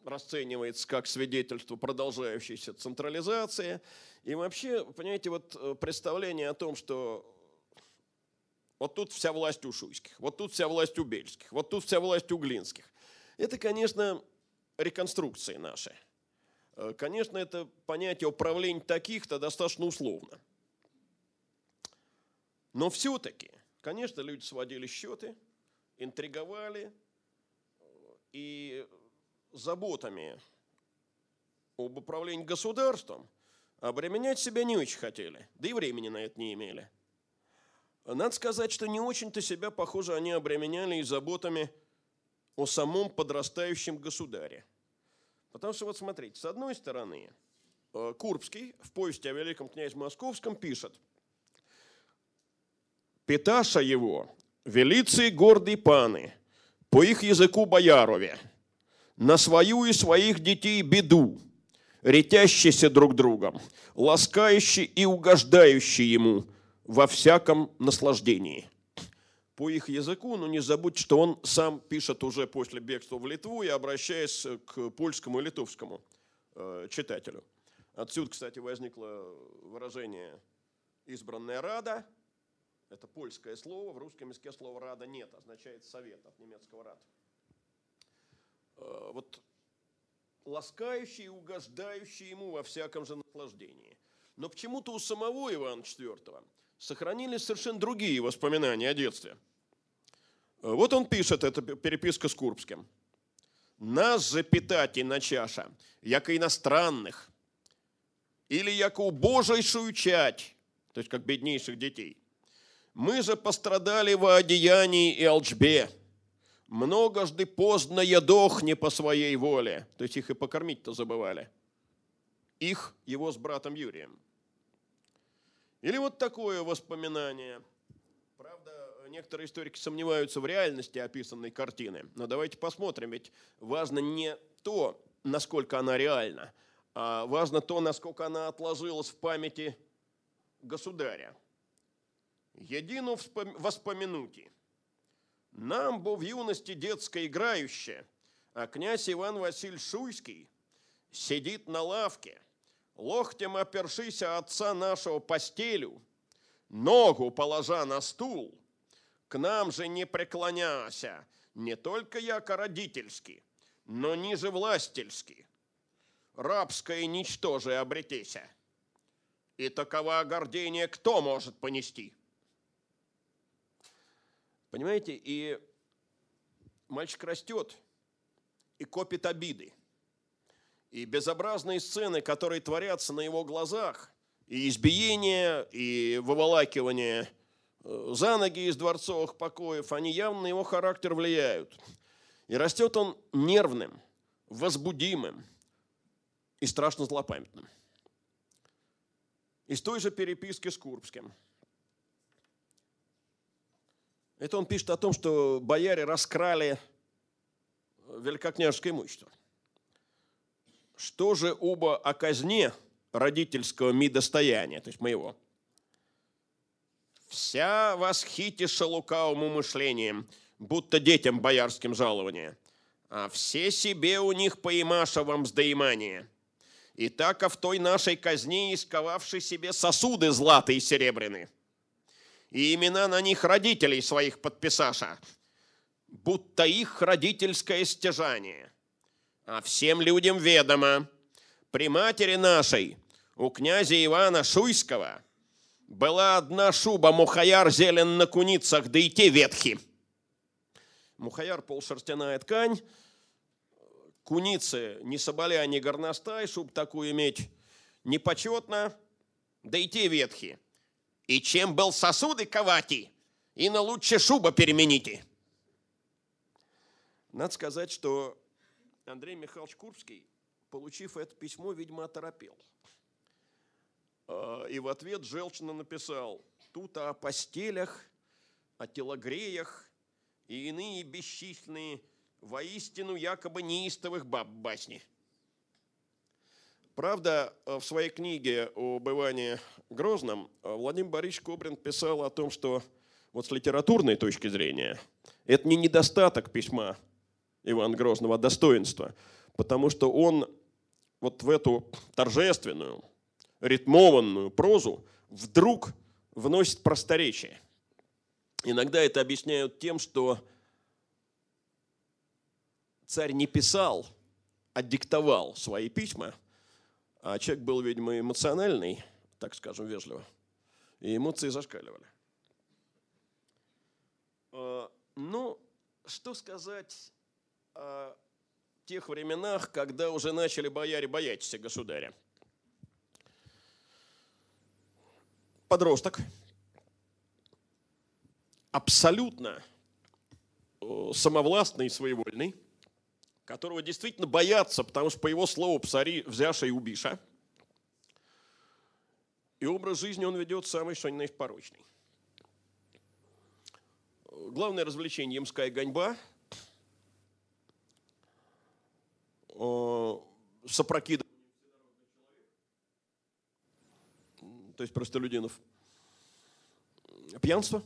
расценивается как свидетельство продолжающейся централизации. И вообще, понимаете, вот э, представление о том, что вот тут вся власть у Шуйских, вот тут вся власть у Бельских, вот тут вся власть у Глинских. Это, конечно, реконструкции наши. Э, конечно, это понятие управления таких-то достаточно условно. Но все-таки, конечно, люди сводили счеты, интриговали, э, и заботами об управлении государством обременять себя не очень хотели, да и времени на это не имели. Надо сказать, что не очень-то себя, похоже, они обременяли и заботами о самом подрастающем государе. Потому что вот смотрите, с одной стороны, э, Курбский в повести о великом князе Московском пишет, «Питаша его, велицы гордые паны, по их языку боярове, на свою и своих детей беду, ретящиеся друг другом, ласкающие и угождающие ему во всяком наслаждении. По их языку, но не забудь, что он сам пишет уже после бегства в Литву и обращаясь к польскому и литовскому э, читателю. Отсюда, кстати, возникло выражение «избранная рада». Это польское слово, в русском языке слова «рада» нет, означает «совет» от немецкого «рад». Э, вот ласкающий и угождающий ему во всяком же наслаждении. Но почему-то у самого Ивана IV сохранились совершенно другие воспоминания о детстве. Э, вот он пишет, это переписка с Курбским. «Нас же питати на чаша, яко иностранных, или яко убожайшую чать, то есть как беднейших детей. Мы же пострадали во одеянии и алчбе, многожды поздно ядох не по своей воле. То есть их и покормить-то забывали. Их, его с братом Юрием. Или вот такое воспоминание. Правда, некоторые историки сомневаются в реальности описанной картины. Но давайте посмотрим, ведь важно не то, насколько она реальна, а важно то, насколько она отложилась в памяти государя. Едину воспоминути. Нам бо в юности детской играющее, а князь Иван Василь Шуйский сидит на лавке, локтем опершися отца нашего постелю, ногу положа на стул, к нам же не преклоняся, не только яко родительски, но ниже властельски, рабское ничтоже обретеся. И такова гордение кто может понести? Понимаете, и мальчик растет и копит обиды. И безобразные сцены, которые творятся на его глазах, и избиение, и выволакивание э, за ноги из дворцовых покоев, они явно на его характер влияют. И растет он нервным, возбудимым и страшно злопамятным. Из той же переписки с Курбским. Это он пишет о том, что бояре раскрали великокняжеское имущество. Что же оба о казне родительского мидостояния, то есть моего? Вся восхитиша лукавым умышлением, будто детям боярским жалование, а все себе у них поимашевом сдаимание. И так в той нашей казне исковавший себе сосуды златые и серебряные, и имена на них родителей своих подписаша, будто их родительское стяжание. А всем людям ведомо, при матери нашей, у князя Ивана Шуйского, была одна шуба мухаяр зелен на куницах, да и те ветхи. Мухаяр – полшерстяная ткань, куницы ни соболя, ни горностай, шуб такую иметь непочетно, да и те ветхи. И чем был сосуды ковати, и на лучше шуба перемените. Надо сказать, что Андрей Михайлович Курбский, получив это письмо, видимо, оторопел. А, и в ответ желчно написал, тут о постелях, о телогреях и иные бесчисленные воистину якобы неистовых баб басни. Правда, э, в своей книге об Иване Грозном э, Владимир Борисович Кобрин писал о том, что вот с литературной точки зрения это не недостаток письма Ивана Грозного, а достоинство, потому что он вот в эту торжественную, ритмованную прозу вдруг вносит просторечие. Иногда это объясняют тем, что царь не писал, а диктовал свои письма, а человек был, видимо, эмоциональный, так скажем, вежливо, и эмоции зашкаливали. А, ну, что сказать о тех временах, когда уже начали бояре бояться государя? Подросток, абсолютно э, самовластный и своевольный – которого действительно боятся, потому что, по его слову, псари взяша и убиша. И образ жизни он ведет самый, что ни на есть, порочный. Главное развлечение – ямская гоньба. Сопрокидывание то есть простолюдинов. Пьянство.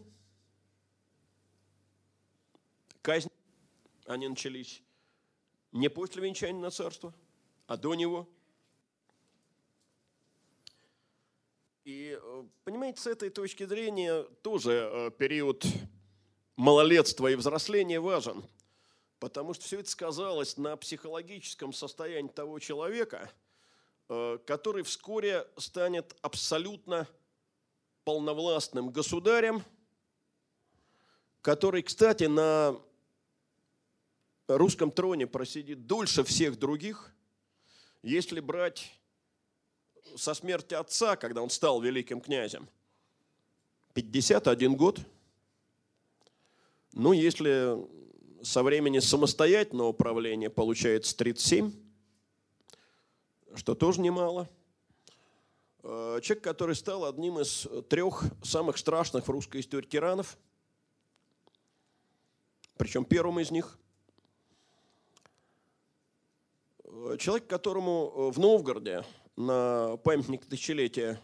Казнь. Они начались не после венчания на царство, а до него. И, э, понимаете, с этой точки зрения тоже э, период малолетства и взросления важен, потому что все это сказалось на психологическом состоянии того человека, э, который вскоре станет абсолютно полновластным государем, который, кстати, на русском троне просидит дольше всех других, если брать со смерти отца, когда он стал великим князем, 51 год. Ну, если со времени самостоятельного правления получается 37, что тоже немало. Э, человек, который стал одним из трех самых страшных в русской истории тиранов, причем первым из них. Э, человек, которому в Новгороде на памятник тысячелетия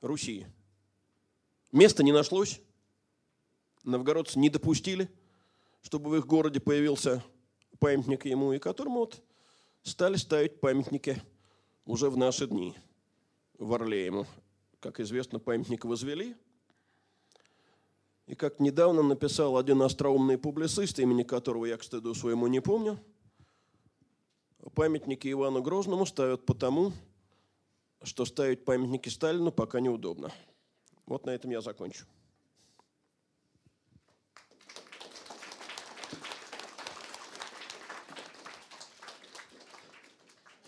Руси места не нашлось, новгородцы не допустили, чтобы в их городе появился памятник ему, и которому вот стали ставить памятники уже в наши дни. В Орле ему, как известно, памятник возвели. И как недавно написал один остроумный публицист, имени которого я, к стыду своему, не помню, памятники Ивану Грозному ставят потому, что ставить памятники Сталину пока неудобно. Вот на этом я закончу.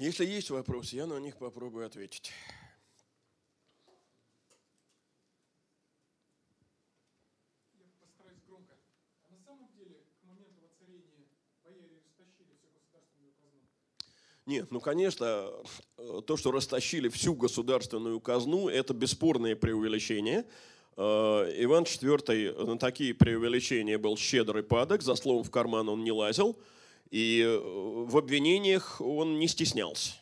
Если есть вопросы, я на них попробую ответить. Я постараюсь громко. А на самом деле, к моменту воцарения бояре растащили всю государственную казну? Нет, ну, конечно, то, что растащили всю государственную казну, это бесспорное преувеличение. Э, Иван IV на такие преувеличения был щедрый падок, за словом в карман он не лазил – и э, в обвинениях он не стеснялся.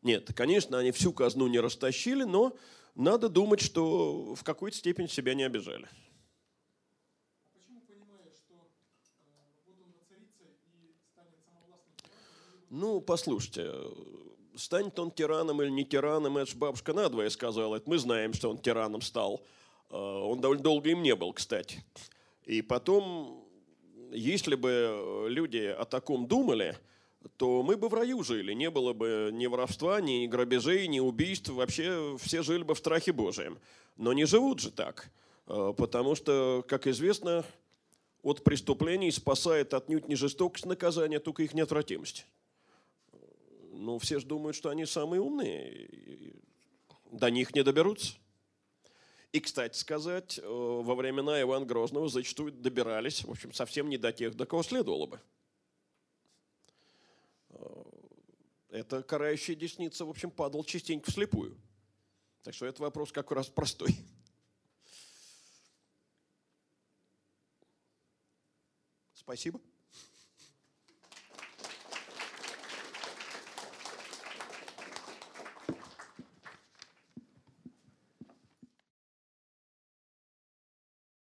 Нет, конечно, они всю казну не растащили, но надо думать, что в какой-то степени себя не обижали. А почему, понимая, что э, вот он воцарится и станет самовластным тираном? Ну, послушайте, станет он тираном или не тираном, это же бабушка надвое сказала. Это мы знаем, что он тираном стал. Э, он довольно долго им не был, кстати. И потом если бы люди о таком думали, то мы бы в раю жили. Не было бы ни воровства, ни грабежей, ни убийств. Вообще все жили бы в страхе Божьем. Но не живут же так. Э, потому что, как известно, от преступлений спасает отнюдь не жестокость наказания, только их неотвратимость. Ну, все же думают, что они самые умные. До них не доберутся. И, кстати сказать, э, во времена Ивана Грозного зачастую добирались, в общем, совсем не до тех, до кого следовало бы. Э, эта карающая десница, в общем, падал частенько вслепую. Так что это вопрос как раз простой. Спасибо.